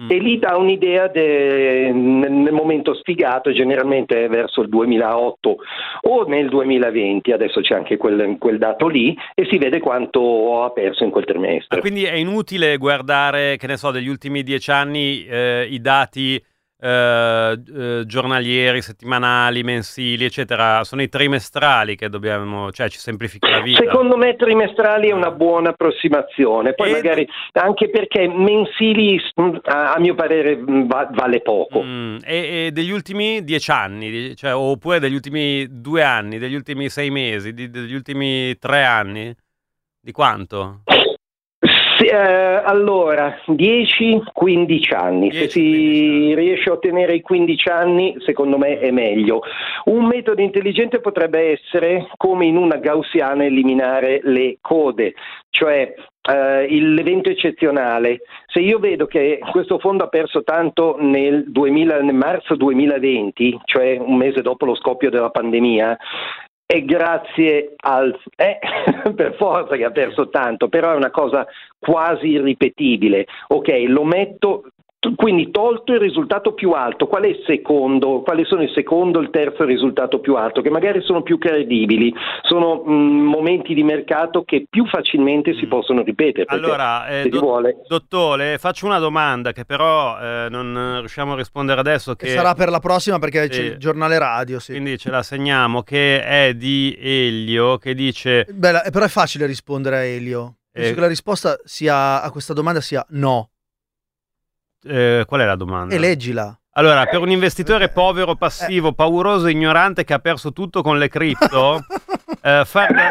Mm. E lì dà un'idea de- nel momento sfigato, generalmente verso il 2008 o nel 2020, adesso c'è anche quel, quel dato lì, e si vede quanto ha perso in quel trimestre. Ah, quindi è inutile guardare, che ne so, degli ultimi dieci anni eh, i dati eh, eh, giornalieri, settimanali, mensili, eccetera. Sono i trimestrali che dobbiamo, cioè ci semplifica la vita. Secondo me trimestrali è una buona approssimazione, poi E- magari anche perché mensili mh, a, mio parere mh, va- vale poco. Mm, e, e degli ultimi dieci anni, cioè, oppure degli ultimi due anni, degli ultimi sei mesi, di- degli ultimi tre anni? Di quanto? Sì, eh, allora, 10-15 anni, se 10-15 si riesce a ottenere i 15 anni, secondo me è meglio. Un metodo intelligente potrebbe essere, come in una gaussiana, eliminare le code, cioè eh, il- l'evento eccezionale. Se io vedo che questo fondo ha perso tanto nel, 2000 nel marzo 2020, cioè un mese dopo lo scoppio della pandemia, è grazie al... Eh, per forza che ha perso tanto, però è una cosa quasi irripetibile. Ok, lo metto... Quindi tolto il risultato più alto, qual è il secondo? Quali sono il secondo e il terzo risultato più alto? Che magari sono più credibili, sono mh, momenti di mercato che più facilmente si possono ripetere. Allora, eh, dot- vuole... dottore, faccio una domanda che però eh, non riusciamo a rispondere adesso. Che sarà per la prossima perché c'è Sì. il giornale radio, sì. Quindi ce la segniamo, che è di Elio, che dice... Bella, eh, però è facile rispondere a Elio. Penso Eh. che la risposta sia, a questa domanda sia no. Eh, qual è la domanda? E leggila. Allora, per un investitore povero, passivo, pauroso e ignorante che ha perso tutto con le cripto, eh, far da,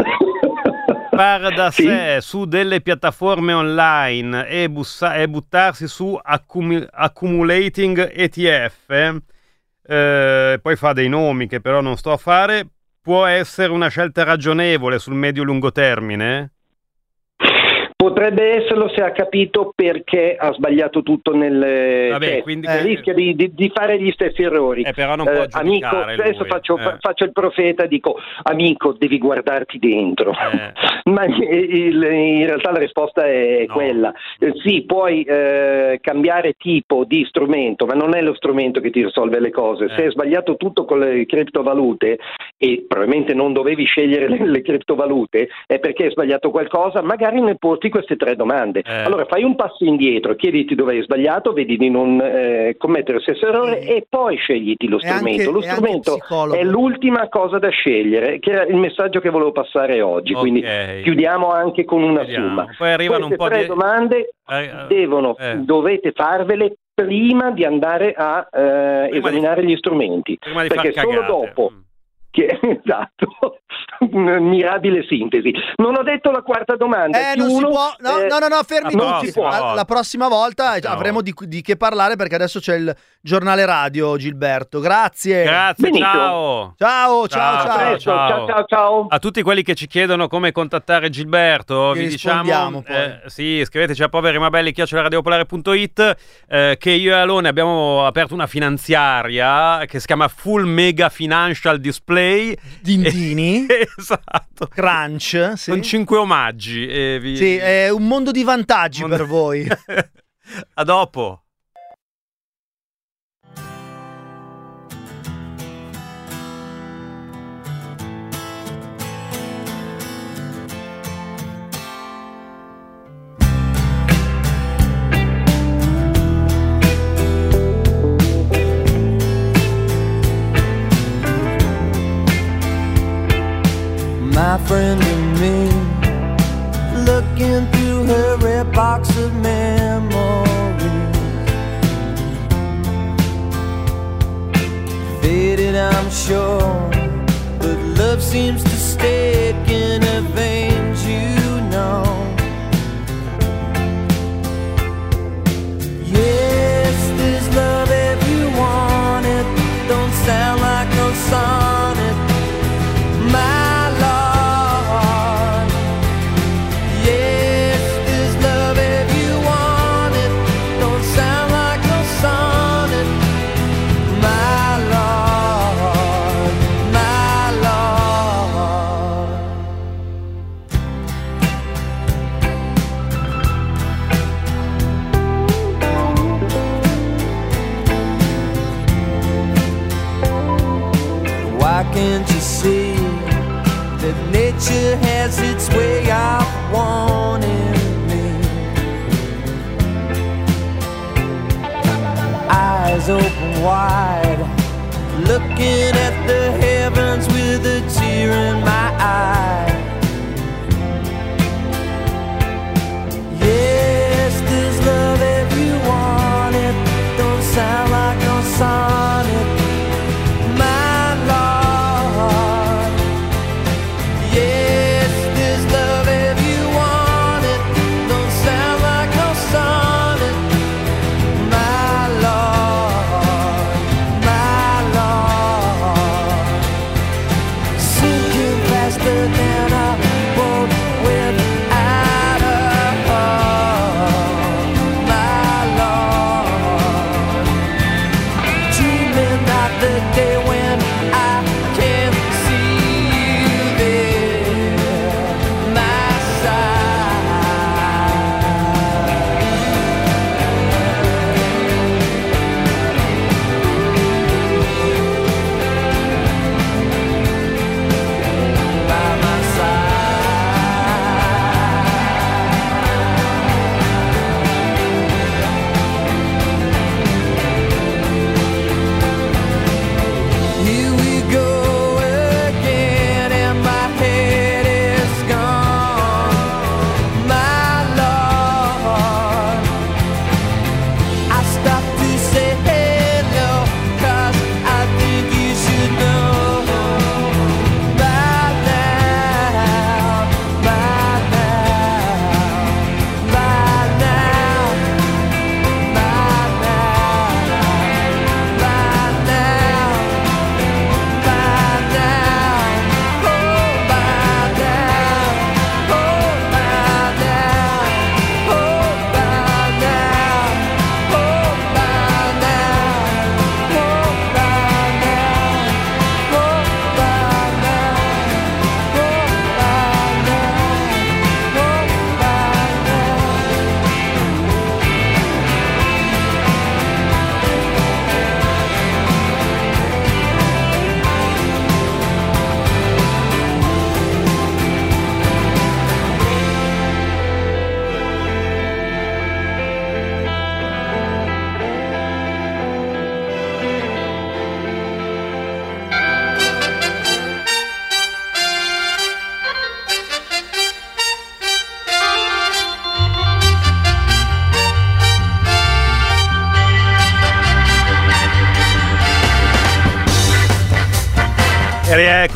far da Sì. sé su delle piattaforme online e, bussa- e buttarsi su accumi- accumulating ETF, eh, poi fa dei nomi che però non sto a fare, può essere una scelta ragionevole sul medio-lungo termine? Potrebbe esserlo se ha capito perché ha sbagliato tutto nel Vabbè, cioè, quindi- rischia di, di- di fare gli stessi errori. Eh, però non può Eh, amico, adesso lui, faccio, eh. fa- faccio il profeta e dico amico, devi guardarti dentro. Eh. Ma il- in realtà la risposta è No. quella. Eh, sì, puoi eh, cambiare tipo di strumento, ma non è lo strumento che ti risolve le cose. Eh. Se hai sbagliato tutto con le criptovalute e probabilmente non dovevi scegliere le, le criptovalute, è perché hai sbagliato qualcosa, magari ne porti queste tre domande. Eh. Allora fai un passo indietro, chiediti dove hai sbagliato, vedi di non eh, commettere lo stesso errore e poi scegliti lo E anche- strumento. lo strumento psicologo. è l'ultima cosa da scegliere, che era il messaggio che volevo passare oggi. Ok. Quindi chiudiamo anche con una Chiudiamo. somma. Poi arrivano Queste un po' tre di- domande Eh, eh, devono, eh. dovete farvele prima di andare a eh, Prima di- esaminare gli strumenti. Perché solo dopo Mm. Che esatto, mirabile sintesi. Non ho detto la quarta domanda. Eh, non si Chiudo, può. No, eh, no, no, no, fermi la tutti. prossima La, prossima volta Prossima avremo di, di che parlare perché adesso c'è il giornale radio, Gilberto. Grazie. Grazie, Benissimo. ciao. Ciao, ciao, Ciao, a ciao. ciao. ciao ciao ciao. A tutti quelli che ci chiedono come contattare Gilberto, Gli vi diciamo eh, sì, scriveteci a poverimabelli radiopolare.it eh, che io e Alone abbiamo aperto una finanziaria che si chiama Full Mega Financial Display. Dindini, esatto. crunch. Sì, Con cinque omaggi. e vi- Sì, è un mondo di vantaggi Mondo- per voi. a dopo. My friend and me, looking through her red box of memories. Faded, I'm sure, but love seems to stick in her veins, you know. Yes, there's love if you want it. Don't sound like no sonnet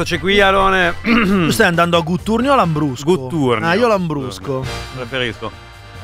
E rieccoci qui, Alone. Tu stai andando a Gutturnio o Lambrusco? Gutturnio. Ah, io Lambrusco. Preferisco.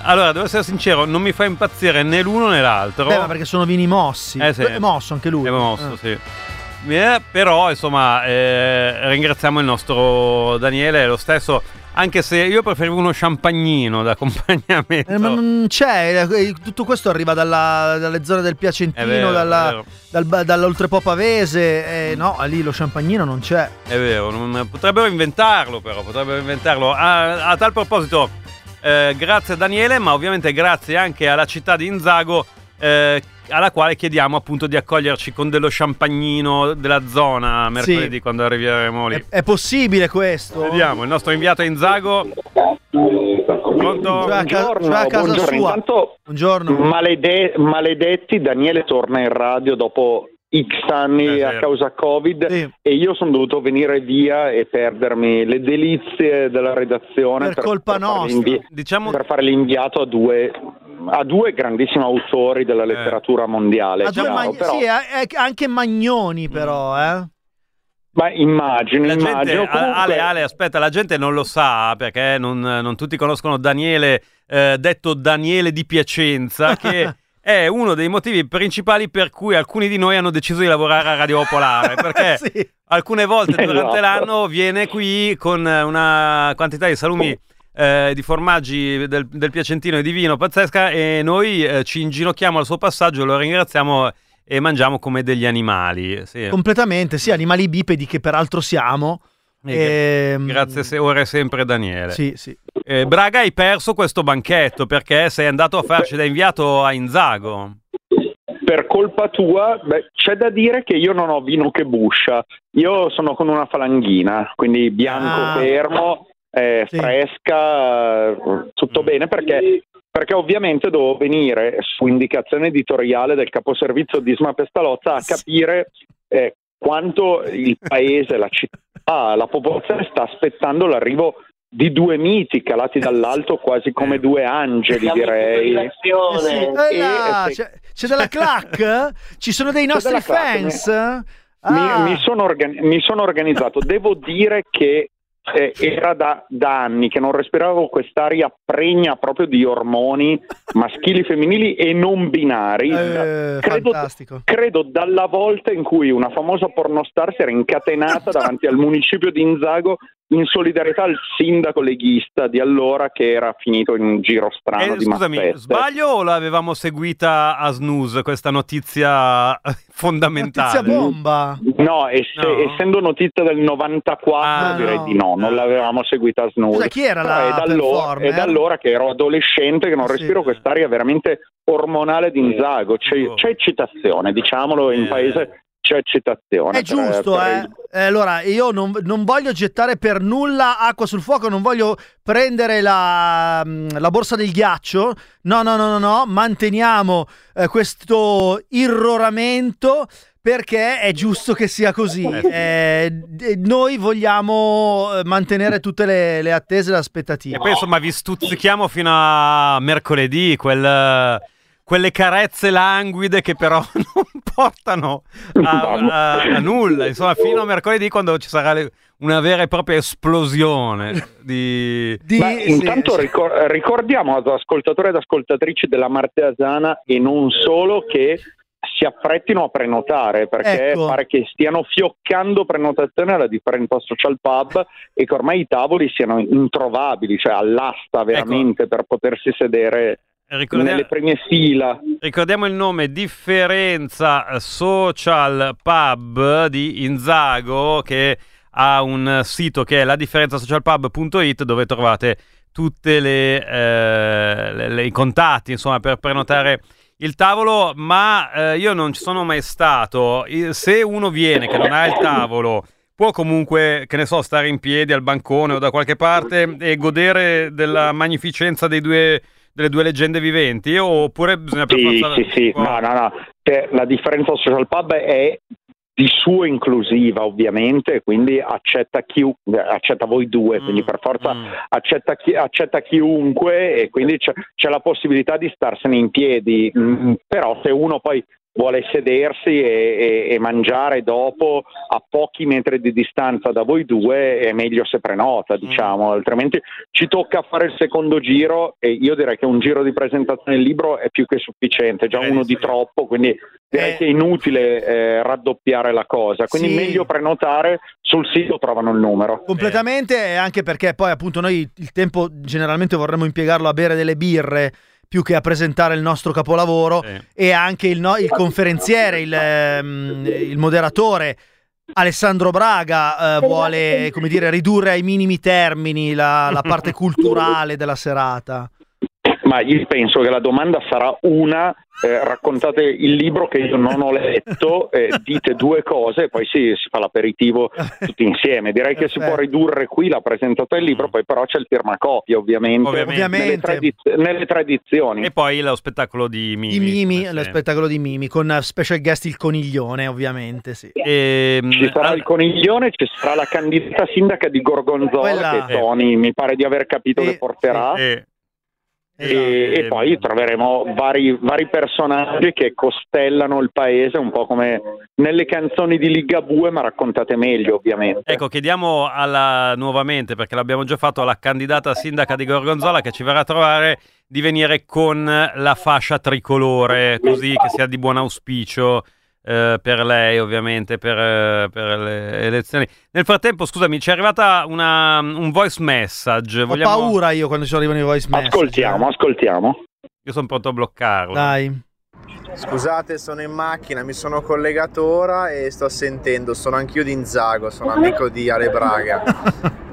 Allora, devo essere sincero, non mi fa impazzire né l'uno né l'altro. Beh, ma perché sono vini mossi. Eh, sì. È mosso anche lui. È mosso, Eh. sì. Eh, però, insomma, eh, ringraziamo il nostro Daniele, lo stesso, anche se io preferivo uno champagnino d'accompagnamento. Eh, ma non c'è, eh, tutto questo arriva dalla- dalle zone del Piacentino, vero, dalla, dal, dall'Oltrepo Pavese. eh, no, lì lo champagnino non c'è. È vero, non- potrebbero inventarlo però, potrebbero inventarlo. A, a tal proposito, eh, grazie a Daniele, ma ovviamente grazie anche alla città di Inzago, eh, alla quale chiediamo appunto di accoglierci con dello champagnino della zona mercoledì quando arriveremo lì. È possibile questo? Vediamo, il nostro inviato a Inzago. Pronto? Cioè a, ca- Buongiorno, cioè a casa buongiorno. sua. Intanto, Buongiorno. malede- maledetti, Daniele torna in radio dopo X anni a causa Covid e io sono dovuto venire via e perdermi le delizie della redazione Per colpa fare nostra. l'invi- Diciamo per fare l'inviato a due, a due grandissimi autori della letteratura mondiale. A due chiaro, Mag- però- sì, eh, eh, anche Magnoni però, eh. Ma immagino, La gente, immagino. a- Comunque- Ale, Ale, aspetta, la gente non lo sa perché non, non tutti conoscono Daniele, eh, detto Daniele di Piacenza, che è uno dei motivi principali per cui alcuni di noi hanno deciso di lavorare a Radio Popolare. Perché alcune volte durante Esatto. l'anno viene qui con una quantità di salumi. Eh, di formaggi del, del Piacentino e di vino pazzesca e noi eh, ci inginocchiamo al suo passaggio, lo ringraziamo e mangiamo come degli animali. Sì. Completamente, sì, animali bipedi che peraltro siamo. Ehm, Grazie se- ora e sempre Daniele. Sì, sì. Eh, Braga hai perso questo banchetto perché sei andato a farci da inviato a Inzago. per colpa tua, beh, c'è da dire che io non ho vino che buscia. Io sono con una falanghina, quindi bianco Ah. fermo, eh, fresca, eh, tutto bene perché, perché ovviamente devo venire su indicazione editoriale del caposervizio di Isma Pestalozza a capire eh, quanto il paese, la città, la popolazione sta aspettando l'arrivo di due miti calati dall'alto quasi come due angeli Siamo direi. Eh sì, eh là, e c'è, c'è della clac? Ci sono dei nostri clac, fans? Mi, Ah. mi sono organi- mi sono organizzato, devo dire che eh, era da, da anni che non respiravo quest'aria pregna proprio di ormoni maschili, femminili e non binari. Eh, credo, fantastico. credo dalla volta in cui una famosa pornostar si era incatenata davanti al municipio di Inzago in solidarietà al sindaco leghista di allora che era finito in un giro strano Eh, di scusami, mazzette. sbaglio o l'avevamo seguita a snooze questa notizia fondamentale? bomba. No, ess- No? essendo notizia del 94 direi no. di no, non l'avevamo seguita a snooze. Scusa, chi era Però la è, da allora, è da allora che ero adolescente che non respiro quest'aria veramente ormonale di Inzago. C'è, c'è eccitazione, diciamolo, in paese c'è eccitazione. È giusto, per- eh. Eh, Allora, io non, non voglio gettare per nulla acqua sul fuoco, non voglio prendere la, mm, la borsa del ghiaccio. No, no, no, no, no. Manteniamo eh, questo irroramento perché è giusto che sia così. Eh, d- noi vogliamo eh, mantenere tutte le, le attese e le aspettative. E poi insomma vi stuzzichiamo fino a mercoledì, quel- quelle carezze languide che però non portano a, a- a nulla. Insomma, fino a mercoledì quando ci sarà le- una vera e propria esplosione di... Ma intanto ricor- ricordiamo ad ascoltatori ed ascoltatrici della Martesana e non solo che si apprettino a prenotare perché Ecco. pare che stiano fioccando prenotazioni alla differenza social pub e che ormai i tavoli siano introvabili, cioè all'asta veramente per potersi sedere Ricordia- nelle prime fila. Ricordiamo il nome Differenza Social Pub di Inzago che ha un sito che è ladifferenzasocialpub.it dove trovate tutti eh, i contatti insomma per prenotare il tavolo ma eh, io non ci sono mai stato se uno viene che non ha il tavolo può comunque che ne so stare in piedi al bancone o da qualche parte e godere della magnificenza dei due delle due leggende viventi oppure bisogna per Sì, forza sì, sì, no, no, no. La differenza social pub è di suo inclusiva ovviamente, quindi accetta, chi, accetta voi due, quindi per forza accetta, chi- accetta chiunque e quindi c'è, c'è la possibilità di starsene in piedi, Mm, però se uno poi vuole sedersi e, e- e mangiare dopo a pochi metri di distanza da voi due è meglio se prenota, diciamo, altrimenti ci tocca fare il secondo giro e io direi che un giro di presentazione del libro è più che sufficiente, già uno di troppo, quindi direi che è inutile eh, raddoppiare la cosa, quindi Sì. meglio prenotare, sul sito trovano il numero. Completamente, e anche perché poi appunto noi il tempo generalmente vorremmo impiegarlo a bere delle birre più che a presentare il nostro capolavoro e anche il, no- il conferenziere, il, ehm, il moderatore Alessandro Braga eh, vuole come dire ridurre ai minimi termini la, la parte culturale della serata. Ma io penso che la domanda sarà una, eh, raccontate il libro che io non ho letto, eh, dite due cose e poi si, si fa l'aperitivo tutti insieme. Direi che si può ridurre qui la presentazione del libro, poi però c'è il firmacopia ovviamente, Ovviamente. Nelle, tradiz- nelle tradizioni. E poi lo spettacolo di Mimi. I Mimi, come lo spettacolo di Mimi, con eh, special guest il coniglione ovviamente, sì. Ehm, Ci sarà il coniglione, ci sarà la candidata sindaca di Gorgonzola Quella- che Tony mi pare di aver capito che porterà. E, e poi troveremo vari, vari personaggi che costellano il paese un po' come nelle canzoni di Ligabue ma raccontate meglio ovviamente. Ecco, chiediamo alla, nuovamente, perché l'abbiamo già fatto, alla candidata sindaca di Gorgonzola che ci verrà a trovare di venire con la fascia tricolore, così che sia di buon auspicio eh, per lei, ovviamente, per, eh, per le elezioni. Nel frattempo, scusami, ci è arrivata una- un voice message. Ho Vogliamo... paura io quando ci arrivano i voice message. Ascoltiamo, ascoltiamo. Io sono pronto a bloccarlo. Dai. Scusate, sono in macchina, mi sono collegato ora e sto sentendo, sono anch'io di Inzago, sono amico di Ale Braga.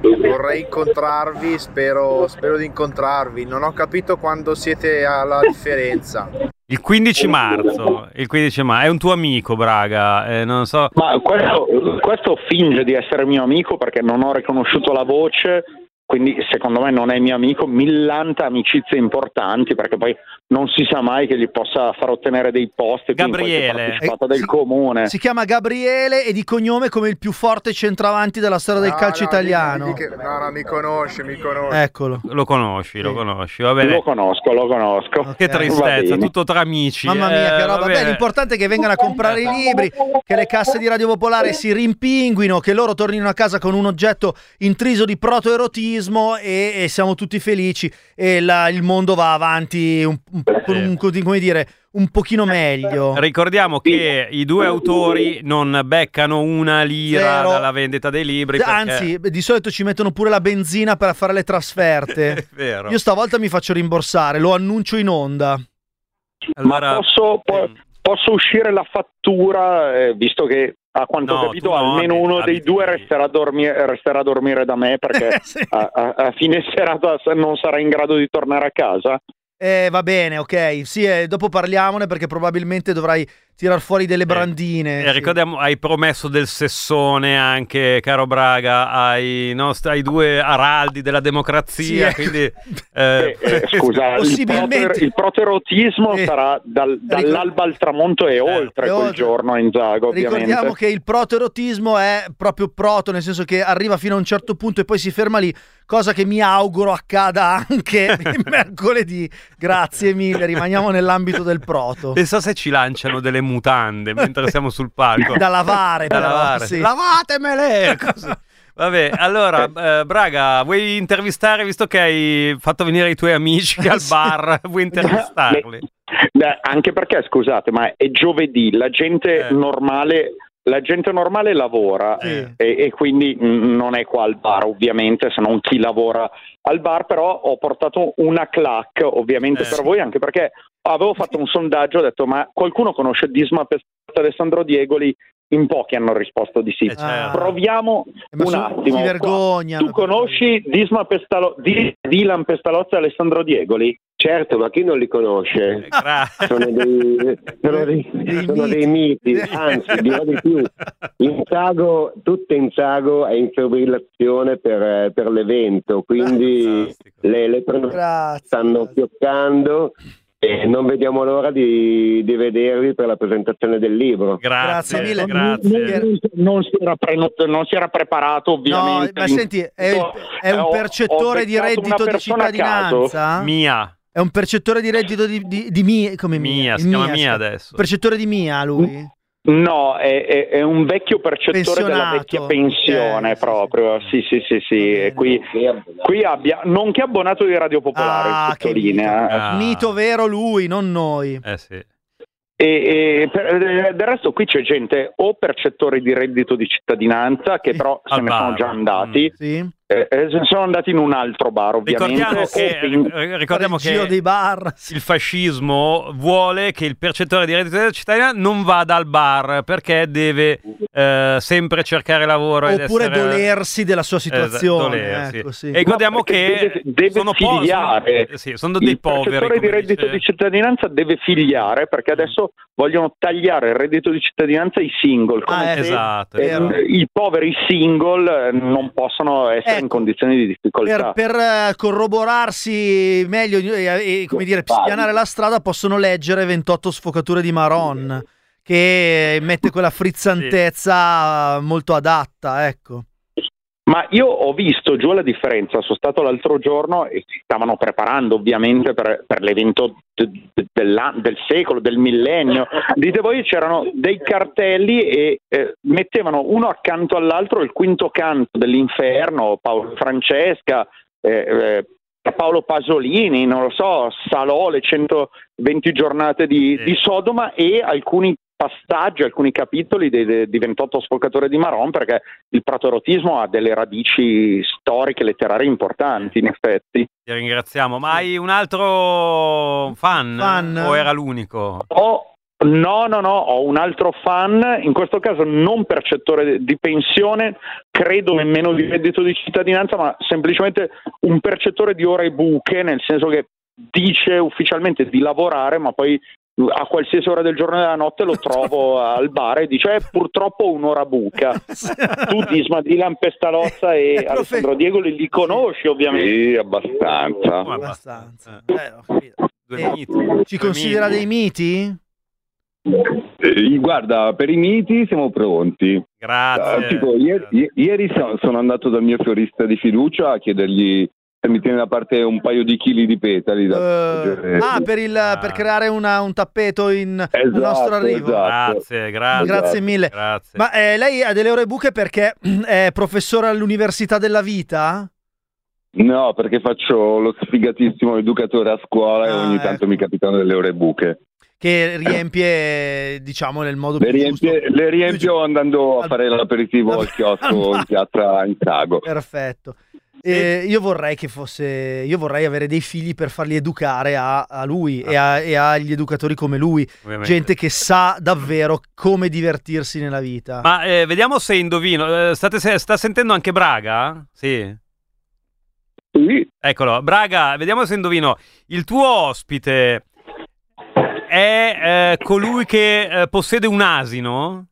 Vorrei incontrarvi, spero, spero di incontrarvi. Non ho capito quando siete alla differenza. Il 15 marzo, il 15 marzo, è un tuo amico, Braga, eh, non so... Ma questo, questo finge di essere mio amico perché non ho riconosciuto la voce, quindi secondo me non è mio amico, millanta amicizie importanti perché poi non si sa mai che gli possa far ottenere dei posti Gabriele. del comune. Si chiama Gabriele e di cognome come il più forte centravanti della storia del No, calcio no, italiano. di- di che- no, no, mi conosce, mi conosce. Eccolo. Lo conosci, lo conosci, va bene. Lo conosco, lo conosco. Che Va tristezza, tutto tra amici. Mamma mia, eh, che roba. Beh, l'importante è che vengano a comprare i libri, che le casse di Radio Popolare si rimpinguino, che loro tornino a casa con un oggetto intriso di protoerotismo e, e siamo tutti felici e la- il mondo va avanti un, un- con un- come dire, un pochino meglio. Ricordiamo che i due autori non beccano una lira Zero. dalla vendita dei libri. perché- Anzi, di solito ci mettono pure la benzina per fare le trasferte. È vero. Io stavolta mi faccio rimborsare, lo annuncio in onda. Ma posso, po- posso uscire la fattura, eh, visto che a quanto No, ho capito almeno uno dei due resterà a, dormire, resterà a dormire da me perché a, a- a fine serata se- non sarà in grado di tornare a casa. Eh, va bene, ok. Sì, eh, dopo parliamone perché probabilmente dovrai tirar fuori delle brandine. Eh, sì. ricordiamo, hai promesso del sessone anche, caro Braga, ai, nostri, ai due araldi della democrazia. Sì, quindi, Eh, eh, eh, scusa, il, Possibilmente. proter- il proterotismo sarà dal- dall'alba al tramonto e oltre quel oltre. giorno a Inzago, ovviamente. Ricordiamo che il proterotismo è proprio proto, nel senso che arriva fino a un certo punto e poi si ferma lì, cosa che mi auguro accada anche mercoledì. Grazie mille, rimaniamo nell'ambito del proto. Pensa se ci lanciano delle mutande mentre siamo sul palco. Da lavare, Da però, lavare. sì. Lavatemele! Così. Vabbè, allora, eh, Braga, vuoi intervistare, visto che hai fatto venire i tuoi amici al bar, vuoi intervistarli? Beh, anche perché, scusate, ma è giovedì, la gente Eh. normale... La gente normale lavora e, e quindi non è qua al bar ovviamente, se non chi lavora al bar, però ho portato una clac ovviamente Eh. per voi anche perché avevo fatto un sondaggio, ho detto ma qualcuno conosce Disma Alessandro Diegoli? In pochi hanno risposto di sì. certo. Proviamo Eh, un su- attimo. si vergognano. Tu conosci Disma Pestalo- Di- Dylan Pestalozzi e Alessandro Diegoli? Certo, ma chi non li conosce? Sono dei, sono dei, sono dei miti, anzi dirò di più. In Sago, tutto in Sago è in fibrillazione per, per l'evento, quindi le, le prenotazioni stanno fioccando e non vediamo l'ora di, di vedervi per la presentazione del libro. Grazie, mille. Non, non si era prenot- non si era preparato No, ovviamente. ma senti, è, è un ho- percettore ho di beccato reddito di cittadinanza? Mia. È un percettore di reddito di, di, di Mia, come Mia, Mia, si Il chiama Mia, Mia adesso. Percettore di Mia, lui? No, è, è- è un vecchio percettore della Pensionato. vecchia pensione proprio. Sì, sì, sì, sì. Qui, qui abbia, nonché abbonato di Radio Popolare, Ah, che sottolinea. Ah. Mito vero lui, non noi. Eh sì. E, e per- eh, del resto qui c'è gente o percettori di reddito di cittadinanza che però se Al ne sono già andati, Sì. Eh, eh, sono andati in un altro bar ovviamente. Ricordiamo o che, pen- eh, ricordiamo Il che dei bar. il fascismo vuole che il percettore di reddito della cittadinanza non vada al bar perché deve eh, sempre cercare lavoro ed Oppure essere- dolersi della sua Esatto, situazione. dolersi. ecco, sì. E ricordiamo No, che deve, deve sono po- figliare. sono- sì, sono dei il poveri. percettore di reddito dice- di cittadinanza deve figliare perché adesso vogliono tagliare il reddito di cittadinanza ai single. come Ah, Esatto, eh, esatto. I poveri single eh, non possono essere in Ecco. condizioni di difficoltà. Per, per, eh, corroborarsi meglio e, e, come dire, spianare la strada possono leggere 28 sfocature di Maron che mette quella frizzantezza molto adatta, ecco. Ma io ho visto giù la differenza, sono stato l'altro giorno e si stavano preparando ovviamente per, per l'evento de- de- del secolo, del millennio. Dite voi c'erano dei cartelli e eh, mettevano uno accanto all'altro il quinto canto dell'inferno, Paolo Francesca, eh, eh, Paolo Pasolini, non lo so, Salò, le 120 giornate di, di Sodoma e alcuni passaggi, alcuni capitoli dei- di 28 sfocatori di Maron perché il praterotismo ha delle radici storiche, letterarie importanti in effetti. Ti ringraziamo. Ma hai un altro fan? Fan? O era l'unico? Ho- no, no, no, ho un altro fan, in questo caso non percettore di pensione, credo nemmeno di reddito di cittadinanza, ma semplicemente un percettore di ore buche, nel senso che dice ufficialmente di lavorare, ma poi a qualsiasi ora del giorno e della notte lo trovo al bar e dice "Eh, purtroppo un'ora buca. tu Disma Dylan Pestalozza e Alessandro Diego li, li conosci ovviamente? Sì, abbastanza. Abbastanza. Eh, Eh, ci considera dei miti? Eh, guarda, per i miti siamo pronti. Grazie. Eh, tipo, ieri, ieri so- sono andato dal mio fiorista di fiducia a chiedergli mi tiene da parte un paio di chili di petali. Da Eh, ah, per, il, per creare una- un tappeto in, al Esatto, nostro arrivo. Grazie, grazie. Grazie mille. Grazie. Ma eh, lei ha delle ore buche perché è professore all'Università della Vita? No, perché faccio lo sfigatissimo educatore a scuola e Ah, ogni tanto ecco. mi capitano delle ore buche. Che riempie, diciamo, nel modo Le più riempie- giusto. le riempio andando a fare l'aperitivo al chiosco in piazza in Sago. Perfetto. Eh, io vorrei che fosse. Io vorrei avere dei figli per farli educare a, a lui e, a- e agli educatori come lui. Ovviamente. Gente che sa davvero come divertirsi nella vita. Ma eh, vediamo se indovino. Eh, state sta sentendo anche Braga? Sì. Eccolo, Braga, vediamo se indovino. Il tuo ospite è eh, colui che eh, possiede un asino?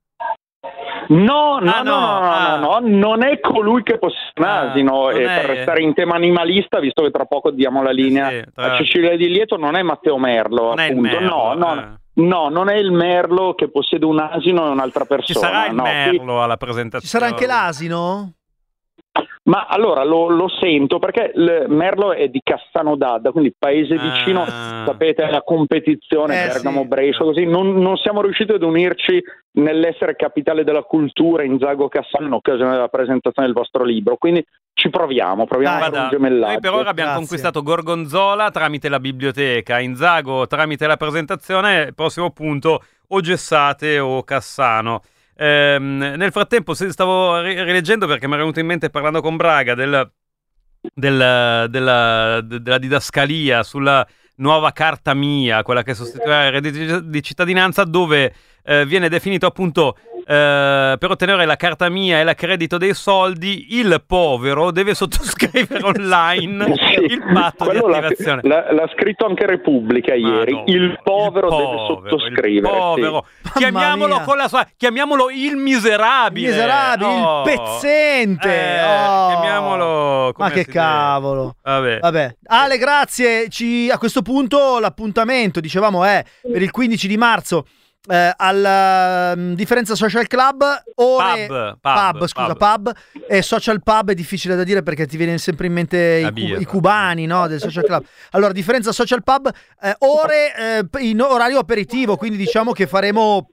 No, no, Ah, no, no, no, ah. no, no, non è colui che possiede un asino. non E è- per restare in tema animalista, visto che tra poco diamo la linea tra- a Cecilia Di Lieto, non è Matteo Merlo, Non appunto. Merlo, no, no, eh. no, non è il Merlo che possiede un asino e un'altra persona. Ci sarà il no, qui- merlo alla presentazione. Ci sarà anche l'asino? Ma allora lo, lo sento perché il Merlo è di Cassano d'Adda, quindi paese vicino, sapete, la competizione Eh, Bergamo Brescia, così non, non siamo riusciti ad unirci nell'essere capitale della cultura in Zago Cassano in occasione della presentazione del vostro libro. Quindi ci proviamo, proviamo a fare un gemellaggio. noi per ora abbiamo conquistato Gorgonzola tramite la biblioteca, Inzago tramite la presentazione, prossimo punto o Gessate o Cassano. Ehm, nel frattempo stavo ri- rileggendo perché mi è venuto in mente parlando con Braga del, del- della, de- della didascalia sulla nuova carta mia, quella che sostituirà il reddito di cittadinanza, dove eh, viene definito appunto eh, per ottenere la carta mia e l'accredito dei soldi, il povero deve sottoscrivere online il patto di attivazione. l'ha- l'ha scritto anche Repubblica ieri. Madonna. il povero deve povero, sottoscrivere. il povero. sì. Chiamiamolo con la sua, chiamiamolo il miserabile. Miserabile, il Oh. pezzente. Eh, Oh. chiamiamolo come Ma che deve. cavolo. Vabbè. Vabbè. Ale, grazie. Ci- a questo punto l'appuntamento, dicevamo, è per il 15 di marzo eh, al mm, Differenza Social Club, ore... Pub, pub, scusa, pub. pub. E social pub è difficile da dire perché ti viene sempre in mente i, cu- i cubani no, del social club. Allora, Differenza Social Pub, eh, ore eh, in orario aperitivo, quindi diciamo che faremo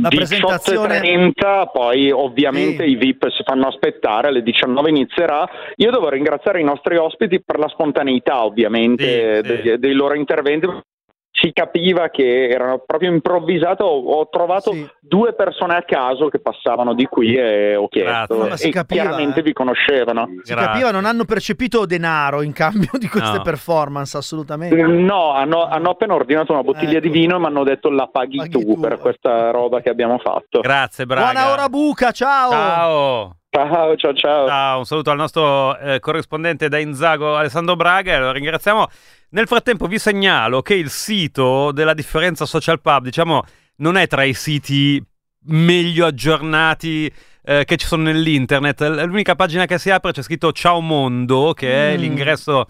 la presentazione... 18.30, poi ovviamente i VIP si fanno aspettare, alle 19 inizierà. Io devo ringraziare i nostri ospiti per la spontaneità ovviamente degli- dei loro interventi. Si capiva che erano proprio improvvisato, ho, trovato due persone a caso che passavano di qui e ho chiesto si e capiva, chiaramente eh. vi conoscevano. Si capiva, non hanno percepito denaro in cambio di queste No. performance, assolutamente. No, hanno, hanno appena ordinato una bottiglia di vino e mi hanno detto la paghi, tu, per questa roba che abbiamo fatto. Grazie, Braga. Buona ora buca, ciao! Ciao. Ciao, ciao, ciao. Ciao, un saluto al nostro eh, corrispondente da Inzago, Alessandro Braga, e lo ringraziamo. Nel frattempo vi segnalo che il sito della differenza social pub, diciamo, non è tra i siti meglio aggiornati eh, che ci sono nell'internet. L'unica pagina che si apre c'è scritto Ciao Mondo, che è Mm. l'ingresso,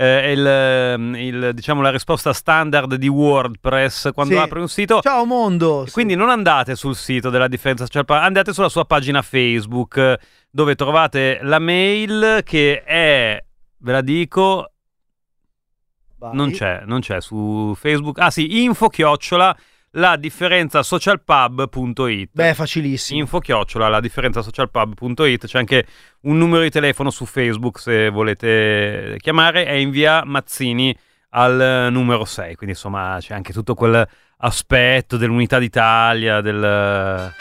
eh, è il, ehm, il, diciamo, la risposta standard di WordPress quando Sì. apri un sito. Ciao mondo! Quindi non andate sul sito della differenza social pub, andate sulla sua pagina Facebook dove trovate la mail che è, ve la dico, non c'è, non c'è su Facebook. Ah sì, info chiocciola la differenza socialpub.it. Beh, facilissimo. Info chiocciola la differenza socialpub.it. C'è anche un numero di telefono su Facebook se volete chiamare. È in via Mazzini al eh, numero 6. Quindi insomma c'è anche tutto quell'aspetto dell'unità d'Italia, del...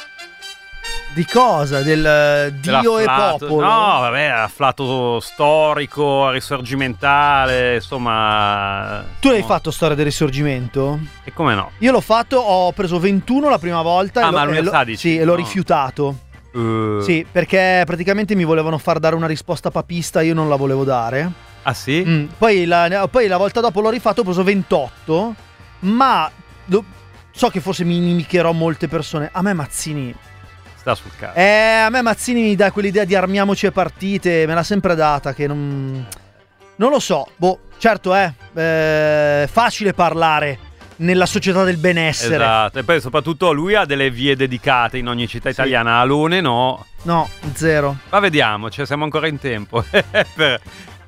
Di cosa? Del eh, Dio e popolo? No, vabbè, afflato storico, risorgimentale, insomma... Tu l'hai fatto storia del risorgimento? E come no? Io l'ho fatto, ho preso 21 la prima volta Ah, e, ma l'ho, e l'ho- dici? sì, e l'ho No. rifiutato. Eh, Sì, perché praticamente mi volevano far dare una risposta papista, io non la volevo dare. Ah sì? Mm, Poi, la, poi la volta dopo l'ho rifatto, ho preso 28, ma lo- so che forse mi inimicherò molte persone. A me Mazzini... Sta sul cazzo. Eh, a me Mazzini mi dà quell'idea di armiamoci e partite, me l'ha sempre data, che non... Non lo so, boh, certo è, eh, facile parlare nella società del benessere. Esatto, e poi soprattutto lui ha delle vie dedicate in ogni città italiana, Alone no. No, zero. Ma vediamo, cioè siamo ancora in tempo per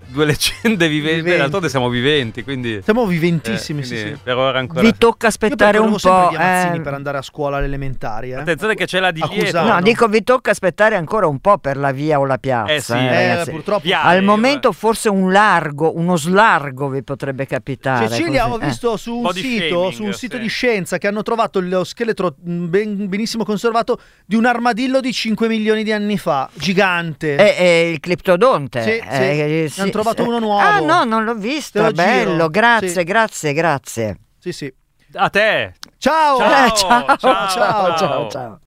due leggende viventi, Viventi. d'altronde siamo viventi, quindi... Siamo viventissimi, Eh, sì, quindi sì. Per ora ancora... Vi tocca aspettare un po'. eh. per andare a scuola alle elementari, eh. Attenzione che c'è la di dietro. No, dico vi tocca aspettare ancora un po' per la via o la piazza. Eh sì, eh, eh, purtroppo- Piane, Al momento forse un largo, uno slargo vi potrebbe capitare. Cecilia, così, ho eh. visto su Un sito, shaming, su un sito sì. di scienza che hanno trovato lo scheletro mh, ben- benissimo conservato di un armadillo di 5 milioni di anni fa, gigante. È, è il criptodonte. Sì, eh, sì. Trovato uno nuovo. Ah no, non l'ho visto. lo Bello, giro. grazie, Sì. grazie, grazie. Sì, sì. A te! Ciao! Ciao, Eh, ciao, ciao, ciao, ciao, ciao.